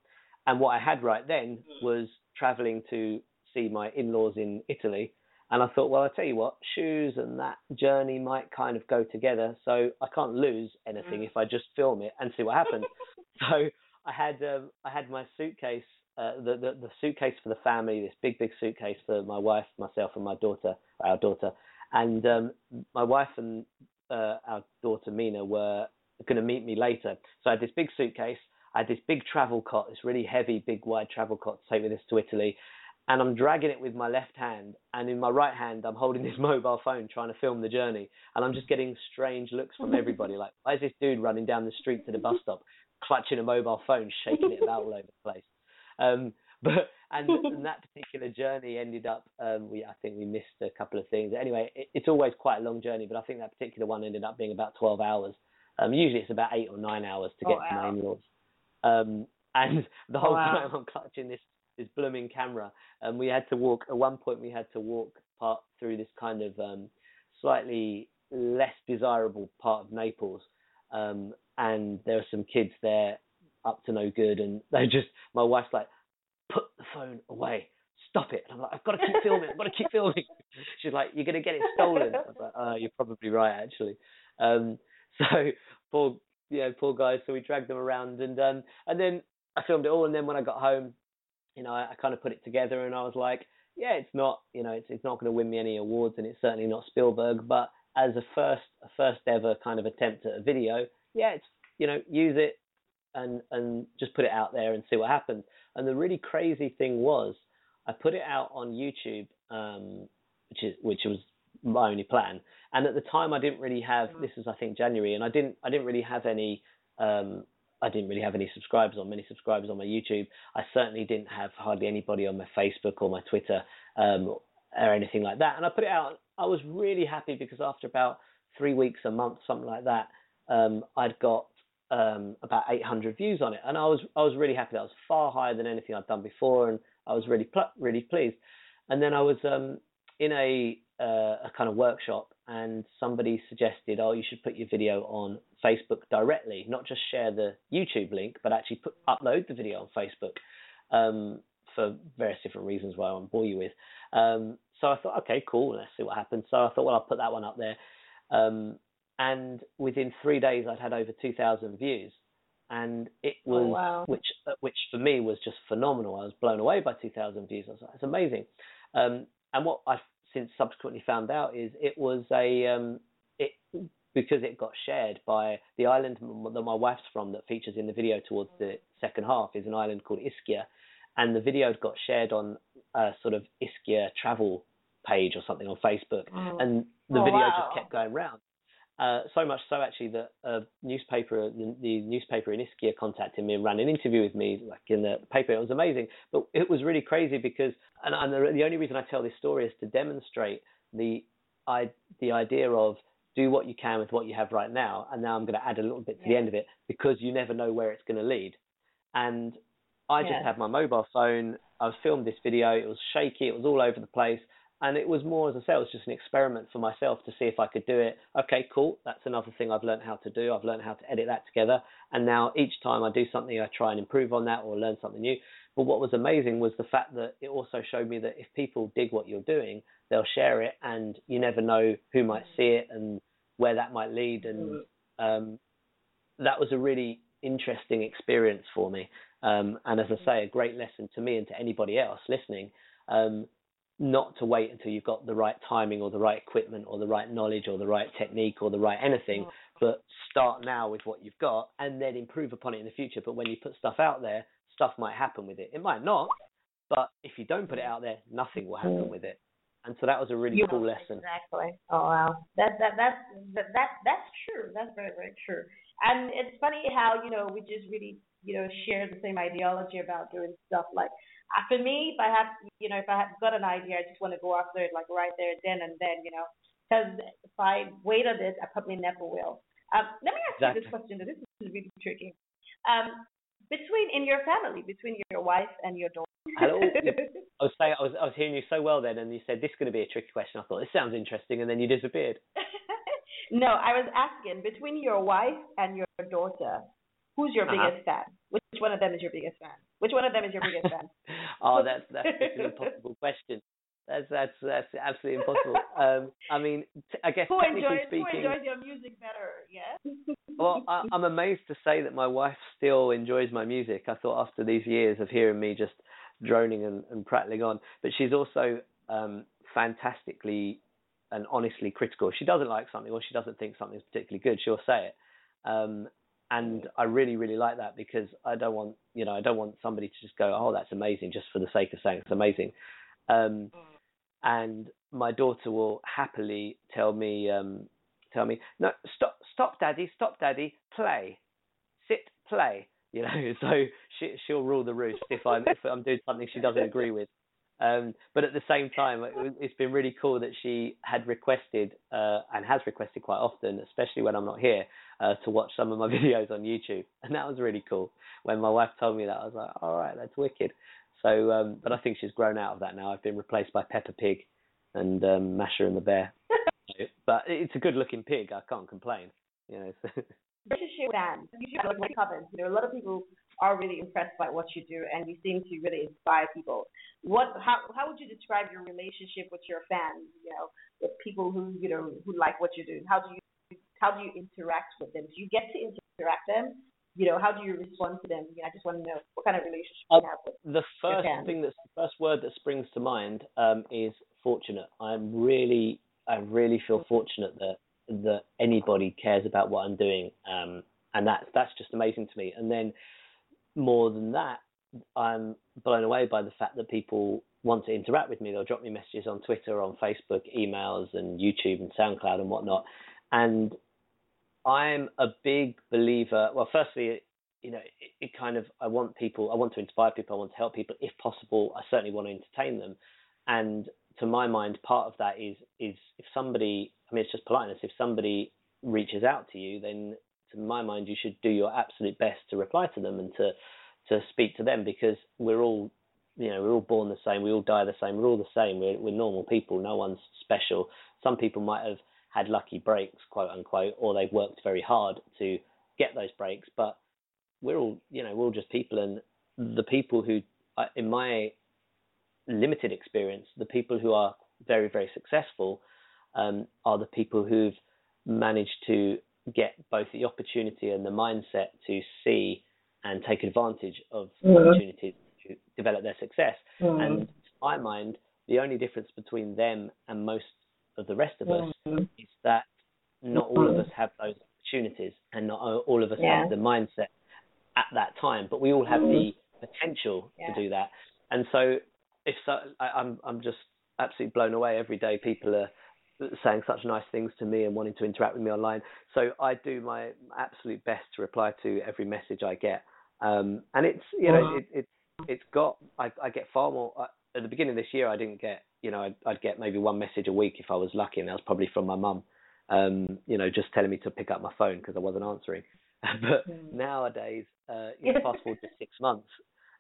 And what I had right then was traveling to see my in laws in Italy and I thought, well, I'll tell you what, shoes and that journey might kind of go together. So I can't lose anything mm. if I just film it and see what happens. so I had um, I had my suitcase, uh, the, the the suitcase for the family, this big big suitcase for my wife, myself, and my daughter, our daughter, and um, my wife and uh, our daughter Mina were going to meet me later. So I had this big suitcase. I had this big travel cot, this really heavy, big, wide travel cot to take with us to Italy and I'm dragging it with my left hand, and in my right hand, I'm holding this mobile phone trying to film the journey, and I'm just getting strange looks from everybody. Like, why is this dude running down the street to the bus stop, clutching a mobile phone, shaking it about all over the place? Um, but and, and, that particular journey ended up, um, we I think we missed a couple of things. Anyway, it, it's always quite a long journey, but I think that particular one ended up being about 12 hours. Um, usually it's about eight or nine hours to oh, get wow. to in-laws. Um, and the whole oh, wow. time I'm clutching this this blooming camera, and we had to walk. At one point, we had to walk part through this kind of um, slightly less desirable part of Naples, um, and there were some kids there up to no good, and they just my wife's like, put the phone away. Stop it! And I'm like, I've got to keep filming. I've got to keep filming. She's like, you're gonna get it stolen. I was like, oh, you're probably right, actually. Um, so poor, yeah, poor guys. So we dragged them around, and um, and then I filmed it all. And then when I got home, you know, I, I kind of put it together and I was like, yeah, it's not, you know, it's it's not going to win me any awards and it's certainly not Spielberg, but as a first a first ever kind of attempt at a video, yeah, it's you know, use it and and just put it out there and see what happens. And the really crazy thing was, I put it out on YouTube, um, which is which was my only plan. And at the time, I didn't really have. This is I think January, and I didn't I didn't really have any um, I didn't really have any subscribers or many subscribers on my YouTube. I certainly didn't have hardly anybody on my Facebook or my Twitter um, or anything like that. And I put it out. I was really happy because after about three weeks, a month, something like that, um, I'd got um, about 800 views on it, and I was I was really happy. That was far higher than anything I'd done before, and I was really pl- really pleased. And then I was um, in a uh, a kind of workshop and somebody suggested, oh, you should put your video on Facebook directly, not just share the YouTube link, but actually put upload the video on Facebook um, for various different reasons why I won't bore you with. Um, so I thought, okay, cool, let's see what happens. So I thought, well, I'll put that one up there. Um, and within three days, I'd had over 2,000 views. And it oh, was, oh, wow. which uh, which for me was just phenomenal. I was blown away by 2,000 views. I was like, it's amazing. Um, and what I've since subsequently found out is it was a um, it because it got shared by the island that my wife's from that features in the video towards the second half is an island called Ischia, and the video got shared on a sort of Ischia travel page or something on Facebook, oh. and the oh, video wow. just kept going round. Uh, so much so actually that a newspaper, the, the, newspaper in Ischia contacted me and ran an interview with me, like in the paper. It was amazing, but it was really crazy because, and, and the, the, only reason I tell this story is to demonstrate the I, the idea of do what you can with what you have right now, and now I'm going to add a little bit to yeah. the end of it because you never know where it's going to lead. And I yeah. just had my mobile phone. I was filmed this video. It was shaky. It was all over the place. And it was more, as I say, it was just an experiment for myself to see if I could do it. Okay, cool. That's another thing I've learned how to do. I've learned how to edit that together. And now each time I do something, I try and improve on that or learn something new. But what was amazing was the fact that it also showed me that if people dig what you're doing, they'll share it, and you never know who might see it and where that might lead. And um, that was a really interesting experience for me. Um, and as I say, a great lesson to me and to anybody else listening. Um, not to wait until you've got the right timing or the right equipment or the right knowledge or the right technique or the right anything, mm. but start now with what you've got and then improve upon it in the future. But when you put stuff out there, stuff might happen with it. It might not, but if you don't put it out there, nothing will happen mm. with it. And so that was a really you cool lesson. Exactly. Oh wow, that that that's that, that that's true. That's very very true. And it's funny how you know we just really you know share the same ideology about doing stuff like Uh, For me, if I have, you know, if I have got an idea, I just want to go after it like right there, then and then, you know. Because if I wait on it, I probably never will. Um, let me ask you this question. This is really tricky. Um, between in your family, between your wife and your daughter. Hello. I was saying I was I was hearing you so well then, and you said this is going to be a tricky question. I thought this sounds interesting, and then you disappeared. no, I was asking between your wife and your daughter, who's your Uh-huh. biggest fan? Which one of them is your biggest fan? Which one of them is your biggest fan? oh, that's that's an impossible question. That's that's that's absolutely impossible. Um, I mean, t- I guess who technically enjoys who speaking, enjoys your music better? Yeah. well, I, I'm amazed to say that my wife still enjoys my music. I thought after these years of hearing me just droning and, and prattling on, but she's also um, fantastically and honestly critical. If she doesn't like something or she doesn't think something's particularly good, she'll say it. Um, and I really, really like that because I don't want, you know, I don't want somebody to just go, oh, that's amazing, just for the sake of saying it's amazing. Um, and my daughter will happily tell me, um, tell me, no, stop, stop, daddy, stop, daddy, play, sit, play. You know, so she she'll rule the roost if I'm if I'm doing something she doesn't agree with. Um, but at the same time, it, it's been really cool that she had requested uh, and has requested quite often, especially when I'm not here, uh, to watch some of my videos on YouTube, and that was really cool. When my wife told me that, I was like, all right, that's wicked. So, um, but I think she's grown out of that now. I've been replaced by Peppa Pig and um, Masha and the Bear. but it's a good-looking pig. I can't complain. You know. Relationship fans. You should have like comments. You know, a lot of people are really impressed by what you do, and you seem to really inspire people. What? How? How would you describe your relationship with your fans? You know, with people who you know who like what you do. How do you how do you interact with them? Do you get to interact them? You know, how do you respond to them? You know, I just want to know what kind of relationship you have with. the first thing that's the first word that springs to mind um, is fortunate. I'm really, I really feel fortunate that that anybody cares about what I'm doing, um, and that's that's just amazing to me. And then more than that, I'm blown away by the fact that people want to interact with me. They'll drop me messages on Twitter, on Facebook, emails, and YouTube and SoundCloud and whatnot. And I'm a big believer. Well, firstly, you know, it, it kind of I want people, I want to inspire people, I want to help people if possible. I certainly want to entertain them, and to my mind, part of that is is if somebody, I mean, it's just politeness. If somebody reaches out to you, then to my mind, you should do your absolute best to reply to them and to to speak to them because we're all, you know, we're all born the same, we all die the same, we're all the same. We're we're normal people. No one's special. Some people might have had lucky breaks, quote unquote, or they've worked very hard to get those breaks, but we're all, you know, we're all just people, and the people who, uh, in my limited experience, the people who are very, very successful um, are the people who've managed to get both the opportunity and the mindset to see and take advantage of opportunities to develop their success. And to my mind, the only difference between them and most of the rest of us is that not all of mm-hmm. us have those opportunities and not all of us Yeah. have the mindset at that time, but we all have mm-hmm. the potential Yeah. to do that. And so, if so, I, I'm I'm just absolutely blown away every day. People are saying such nice things to me and wanting to interact with me online. So I do my absolute best to reply to every message I get. Um, and it's you know it, it it's got I, I get far more uh, at the beginning of this year. I didn't get you know I'd, I'd get maybe one message a week if I was lucky, and that was probably from my mum. Um, you know, just telling me to pick up my phone because I wasn't answering. but nowadays, uh, you know, fast forward to six months,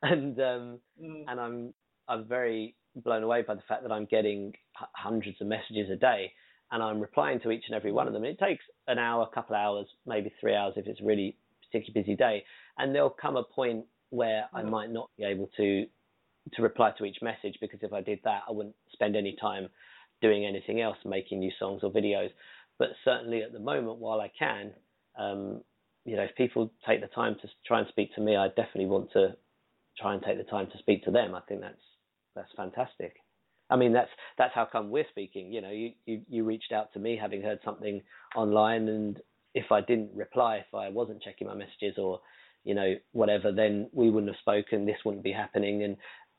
and um, and I'm I'm very blown away by the fact that I'm getting hundreds of messages a day, and I'm replying to each and every one of them. And it takes an hour, a couple of hours, maybe three hours if it's a really particularly busy day. And there'll come a point where I might not be able to to reply to each message because if I did that, I wouldn't spend any time doing anything else, making new songs or videos. But certainly at the moment, while I can, um, you know, if people take the time to try and speak to me, I definitely want to try and take the time to speak to them. I think that's that's fantastic. I mean, that's that's how come we're speaking. You know, you, you you reached out to me having heard something online, and if I didn't reply, if I wasn't checking my messages or you know whatever, then we wouldn't have spoken. This wouldn't be happening, and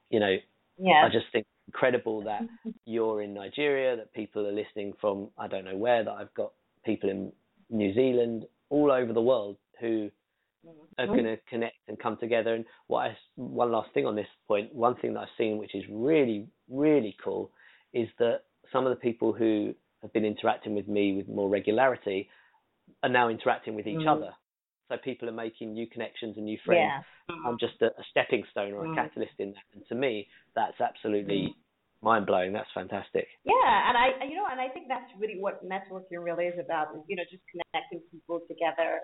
you know, Yeah. I just think it's incredible that you're in Nigeria, that people are listening from I don't know where, that I've got people in New Zealand, all over the world who are going to connect and come together. And what I, one last thing on this point, one thing that I've seen which is really really cool is that some of the people who have been interacting with me with more regularity are now interacting with each Mm. other. So people are making new connections and new friends. Yeah. I'm just a, a stepping stone or a Mm. catalyst in that. And to me, that's absolutely mind blowing. That's fantastic. Yeah, and I, you know, and I think that's really what networking really is about. Is you know, just connecting people together,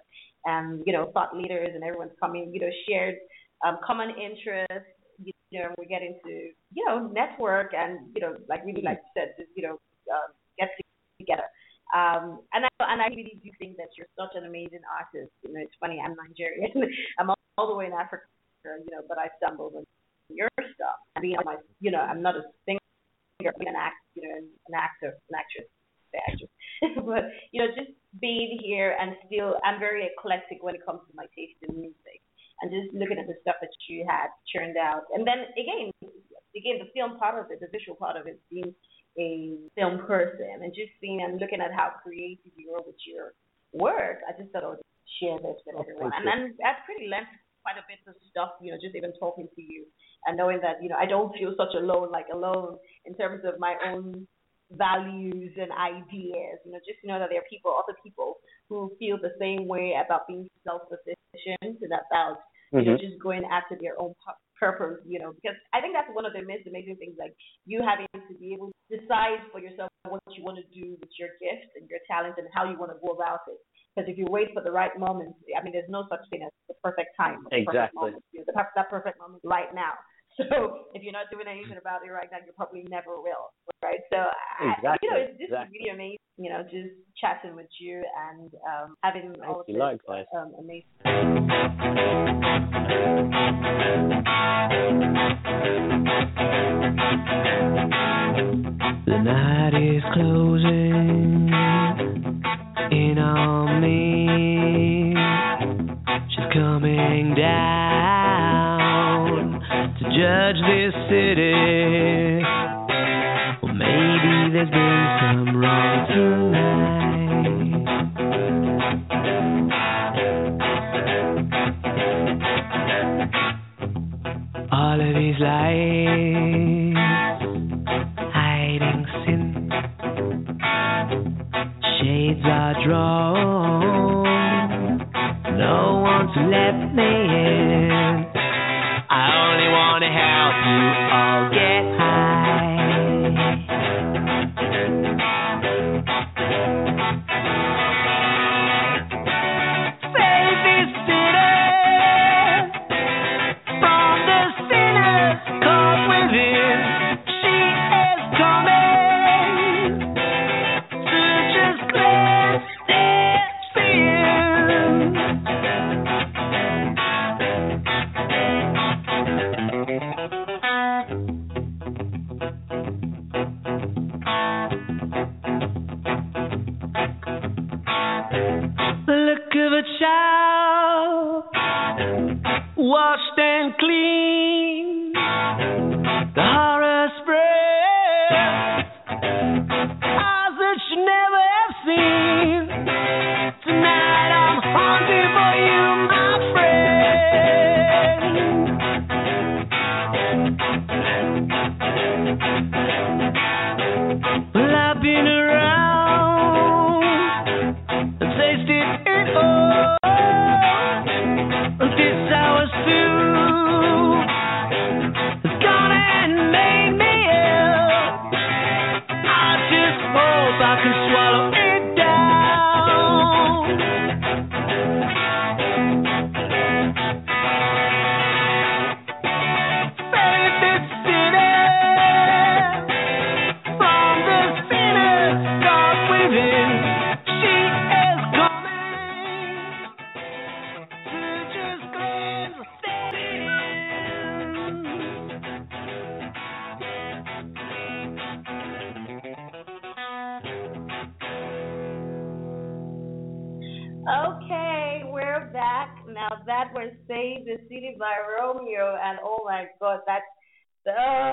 and you know, thought leaders and everyone's coming, you know, shared um, common interests. You know, we get into you know network and you know, like really like you said, just you know, um, get together. Um, and I and I really do think that you're such an amazing artist. You know, it's funny, I'm Nigerian. I'm all, all the way in Africa, you know, but I stumbled on your stuff. I mean, my, you know, I'm not a singer an act, you know, an actor, an actress, the actress. but you know, just being here and still, I'm very eclectic when it comes to my taste in music, and just looking at the stuff that you had churned out, and then again, again, the film part of it, the visual part of it, being a film person, and just seeing and looking at how creative you are with your work, I just thought I would share this with Oh, everyone, and then that's pretty lent quite a bit of stuff, you know, just even talking to you and knowing that, you know, I don't feel such alone, like alone in terms of my own values and ideas. You know, just to know that there are people, other people who feel the same way about being self-sufficient and about, you know, Mhm. just going after their own purpose. You know, because I think that's one of the most amazing things, like you having to be able to decide for yourself what you want to do with your gifts and your talents and how you want to go about it. Because if you wait for the right moment, I mean, there's no such thing as the perfect time. or the Perfect Exactly. moment. You know, the, per- that perfect moment right now. So if you're not doing anything about it right now, you probably never will, right? So I, you know, it's just exactly. really amazing. You know, just chatting with you and um, having all of you, this likewise. um, amazing. The night is closing in on me. She's coming down to judge this city. Well, maybe there's been some wrong tonight. All of these lights Shades are drawn. No one to let me in. I only want to help you all get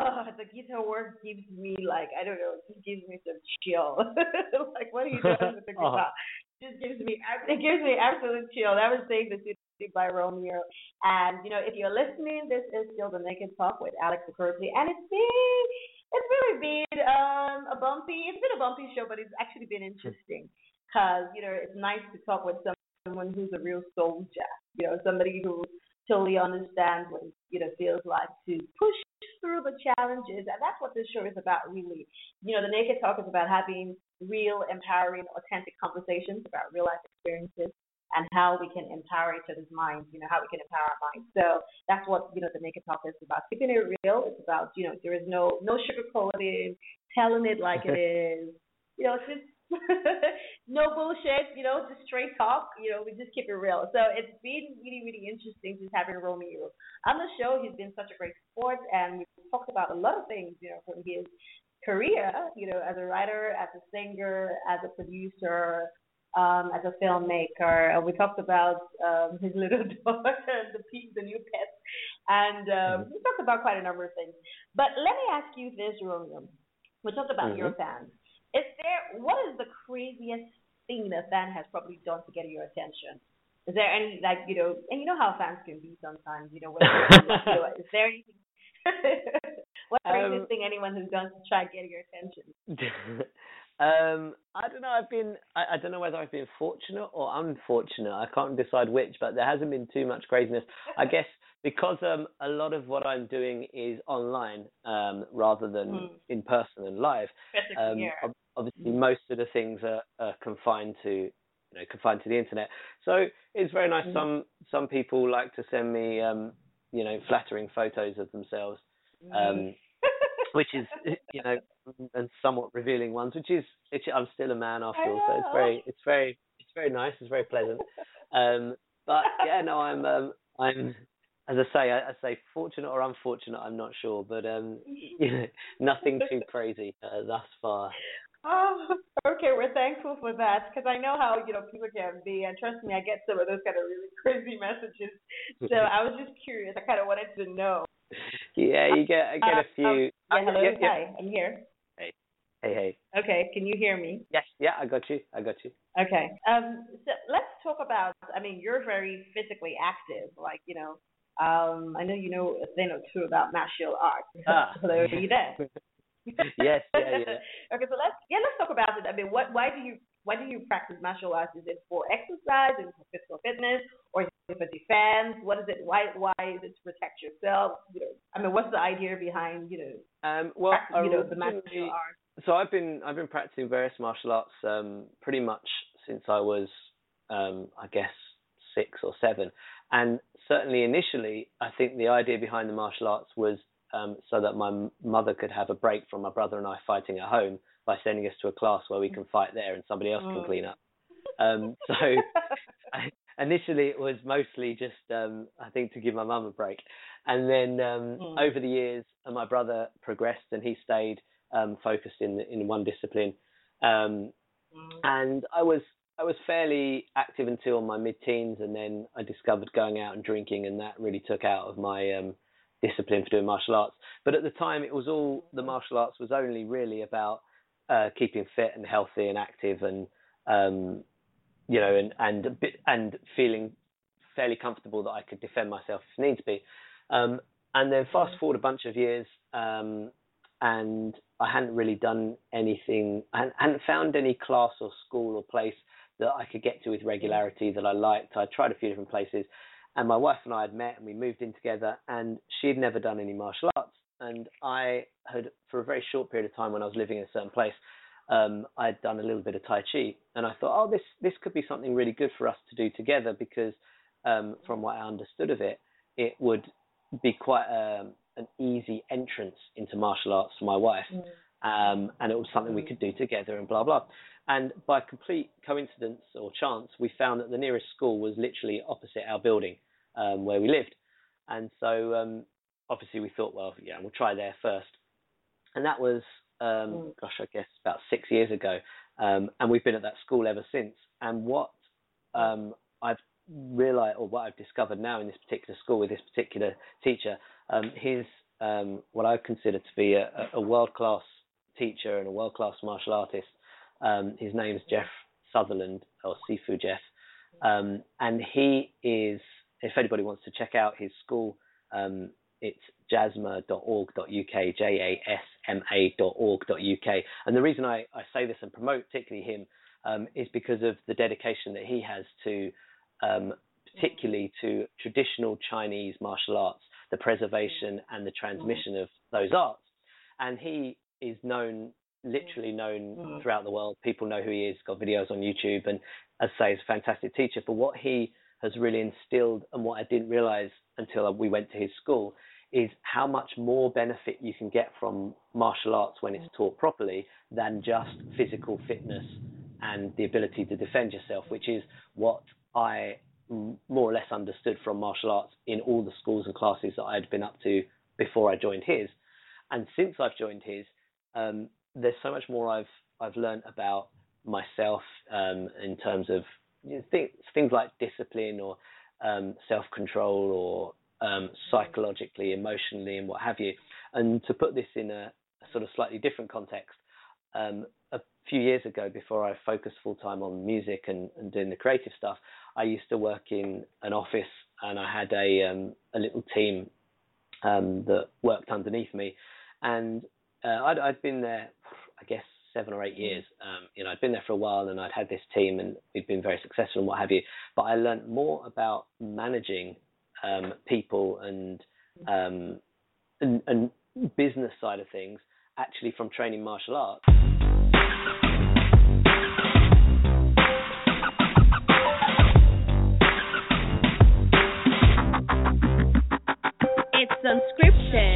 the, uh, the guitar work gives me like I don't know, it gives me some chill. like what are you doing with the Oh. guitar? just gives me it gives me absolute chill. That was saying the city by Romeo. And you know, if you're listening, this is still the Naked Talk with Alex Okoroji, and it's been it's really been um, a bumpy. It's been a bumpy show, but it's actually been interesting because you know it's nice to talk with someone who's a real soldier. You know, somebody who totally understands what it you know feels like to push through the challenges, and that's what this show is about, really. You know, the Naked Talk is about having real, empowering, authentic conversations about real life experiences and how we can empower each other's minds, you know, how we can empower our minds. So that's what, you know, the Naked Talk is about. Keeping it real. It's about, you know, there is no no sugarcoating, telling it like it is. You know, it's just no bullshit, you know, just straight talk. You know, we just keep it real. So it's been really, really interesting just having Romeo on the show. He's been such a great support, and we've talked about a lot of things, you know, from his career, you know, as a writer, as a singer, as a producer, um, as a filmmaker. And we talked about um, his little daughter, the the new pet, and um, mm-hmm. we talked about quite a number of things. But let me ask you this, Romeo. We talked about mm-hmm. your fans. Is there what is the craziest thing a fan has probably done to get your attention? Is there any like you know, and you know how fans can be sometimes, you know, when, you know is there anything? What's the craziest um, thing anyone has done to try and get your attention? um, I don't know. I've been. I, I don't know whether I've been fortunate or unfortunate. I can't decide which, but there hasn't been too much craziness. I guess because um, a lot of what I'm doing is online um, rather than mm. in person and live. Um, obviously most of the things are, are confined to you know confined to the internet. So it's very nice. Mm. Some some people like to send me um, you know flattering photos of themselves, um, mm. which is you know and somewhat revealing ones. Which is I'm still a man after all, so it's very it's very it's very nice. It's very pleasant. Um, but yeah, no, I'm um, I'm as I say, I, I, say fortunate or unfortunate, I'm not sure, but um, you know, nothing too crazy uh, thus far. Oh, okay. We're thankful for that because I know how you know people can be, and trust me, I get some of those kind of really crazy messages. So I was just curious. I kind of wanted to know. Yeah, you get I get a few. Um, yeah, hello, yeah, yeah. hi, I'm here. Hey, hey, hey. Okay, can you hear me? Yes, yeah, I got you. I got you. Okay. Um, so let's talk about. I mean, you're very physically active. Like you know, um, I know you know a thing or two about martial arts. Ah. Hello, are you there? yes, yeah, yeah. okay, so let's yeah, let's talk about it. I mean, what why do you why do you practice martial arts? Is it for exercise? Is it for physical fitness? Or is it for defense? What is it? Why why is it to protect yourself? You know, I mean, what's the idea behind you know? Um, well, practice, you know, the martial arts. So I've been I've been practicing various martial arts um, pretty much since I was um, I guess six or seven, and certainly initially I think the idea behind the martial arts was um, so that my mother could have a break from my brother and I fighting at home by sending us to a class where we can fight there and somebody else can clean up. Um, so initially it was mostly just um, I think to give my mum a break, and then um, mm. over the years uh, my brother progressed and he stayed um, focused in in one discipline, um, mm. and I was I was fairly active until my mid-teens, and then I discovered going out and drinking, and that really took out of my um, discipline for doing martial arts. But at the time, it was all the martial arts was only really about uh, keeping fit and healthy and active, and um, you know, and and and feeling fairly comfortable that I could defend myself if needs be. Um, and then fast mm. forward a bunch of years, um, and I hadn't really done anything. I hadn't found any class or school or place that I could get to with regularity that I liked. I tried a few different places, and my wife and I had met and we moved in together and she had never done any martial arts. And I had for a very short period of time when I was living in a certain place um, I had done a little bit of Tai Chi. And I thought oh this this could be something really good for us to do together because um, from what I understood of it it would be quite a, um, an easy entrance into martial arts for my wife. Mm. um, and it was something we mm. could do together and blah blah. And by complete coincidence or chance, we found that the nearest school was literally opposite our building um, where we lived. And so um, obviously we thought, well, yeah, we'll try there first. And that was, um, mm. gosh, I guess about six years ago. Um, and we've been at that school ever since. And what um, I've realized, or what I've discovered now in this particular school with this particular teacher, um, he's um, what I consider to be a, a world class teacher and a world class martial artist. Um, his name's Jeff Sutherland or Sifu Jeff, um, and he is. If anybody wants to check out his school, um, it's jasma.org.uk, j-a-s-m-a.org.uk. And the reason I, I say this and promote particularly him um, is because of the dedication that he has to, um, particularly to traditional Chinese martial arts, the preservation and the transmission of those arts. And he is known, literally known throughout the world. People know who he is, got videos on YouTube, and as I say, is a fantastic teacher. But what he has really instilled, and what I didn't realize until we went to his school, is how much more benefit you can get from martial arts when it's taught properly than just physical fitness and the ability to defend yourself, which is what I more or less understood from martial arts in all the schools and classes that I had been up to before I joined his. And since I've joined his, um, there's so much more I've I've learned about myself um, in terms of things, things like discipline or um, self control or um, psychologically, emotionally, and what have you. And to put this in a, a sort of slightly different context, um, a few years ago, before I focused full time on music and, and, doing the creative stuff, I used to work in an office and I had a um, a little team um, that worked underneath me, and uh, I'd, I'd been there, I guess, seven or eight years. Um, you know, I'd been there for a while and I'd had this team and we'd been very successful and what have you. But I learned more about managing um, people and, um, and, and business side of things actually from training martial arts. It's unscripted.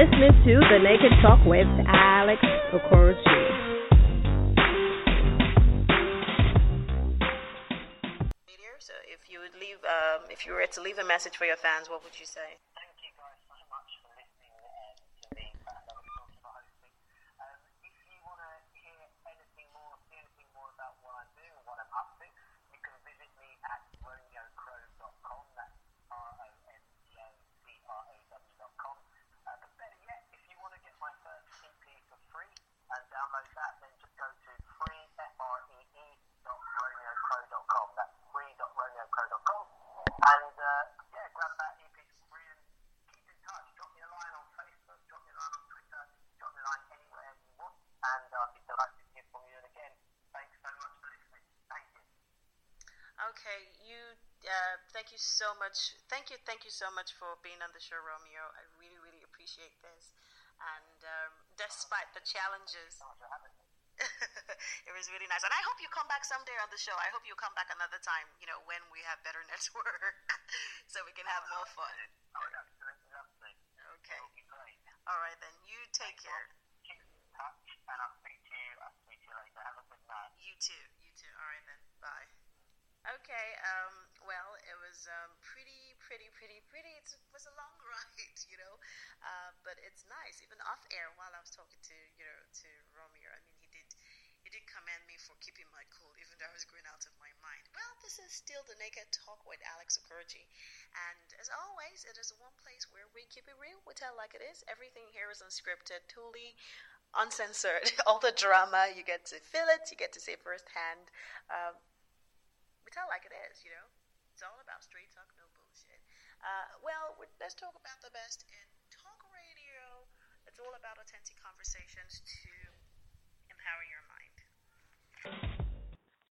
Listening to The Naked Talk with Alex meteor. So if you would leave, um, if you were to leave a message for your fans, what would you say? Thank you guys so much for listening um, to me and Alex Talks for hosting. Um, if you want to hear anything more, see anything more about what I'm doing and what I'm up to, you can visit me at romeocrow.com. That's R-O-M-E-O-C-R-A-W.com. Uh, but better yet, if you want to get my first EP for free and download that, then just go to free, F-R-E-E, dot romeocrow.com. That's free dot romeocrow.com. And uh, yeah, grab that EP for free and keep in touch. Drop me a line on Facebook, drop me a line on Twitter, drop me a line anywhere you want, and I'll be delighted to hear from you. And again, thanks so much for listening. Thank you. Okay, you. Uh, thank you so much. Thank you, thank you so much for being on the show, Romeo. I really, really appreciate this. And um, despite the challenges, it was really nice. And I hope you come back someday on the show. I hope you come back another time. You know, when we have better network, so we can have more fun. I would absolutely love to. Okay. It'll be great. All right then. You take care. Keep in touch, and I'll speak to you. I'll speak to you later. Have a good night. You too. You too. All right then. Bye. Okay. Um. Well, it was um pretty, pretty, pretty, pretty. It was a long ride, you know. Uh, but it's nice. Even off air, while I was talking to you know to Romeo, I mean, he did he did commend me for keeping my cool, even though I was going out of my mind. Well, this is still the Naked Talk with Alex Okoroji, and as always, it is one place where we keep it real. We tell like it is. Everything here is unscripted, totally uncensored. All the drama, you get to feel it. You get to see firsthand. Um, tell like it is, you know? It's all about straight talk, no bullshit. Uh, well, let's talk about the best in talk radio. It's all about authentic conversations to empower your mind.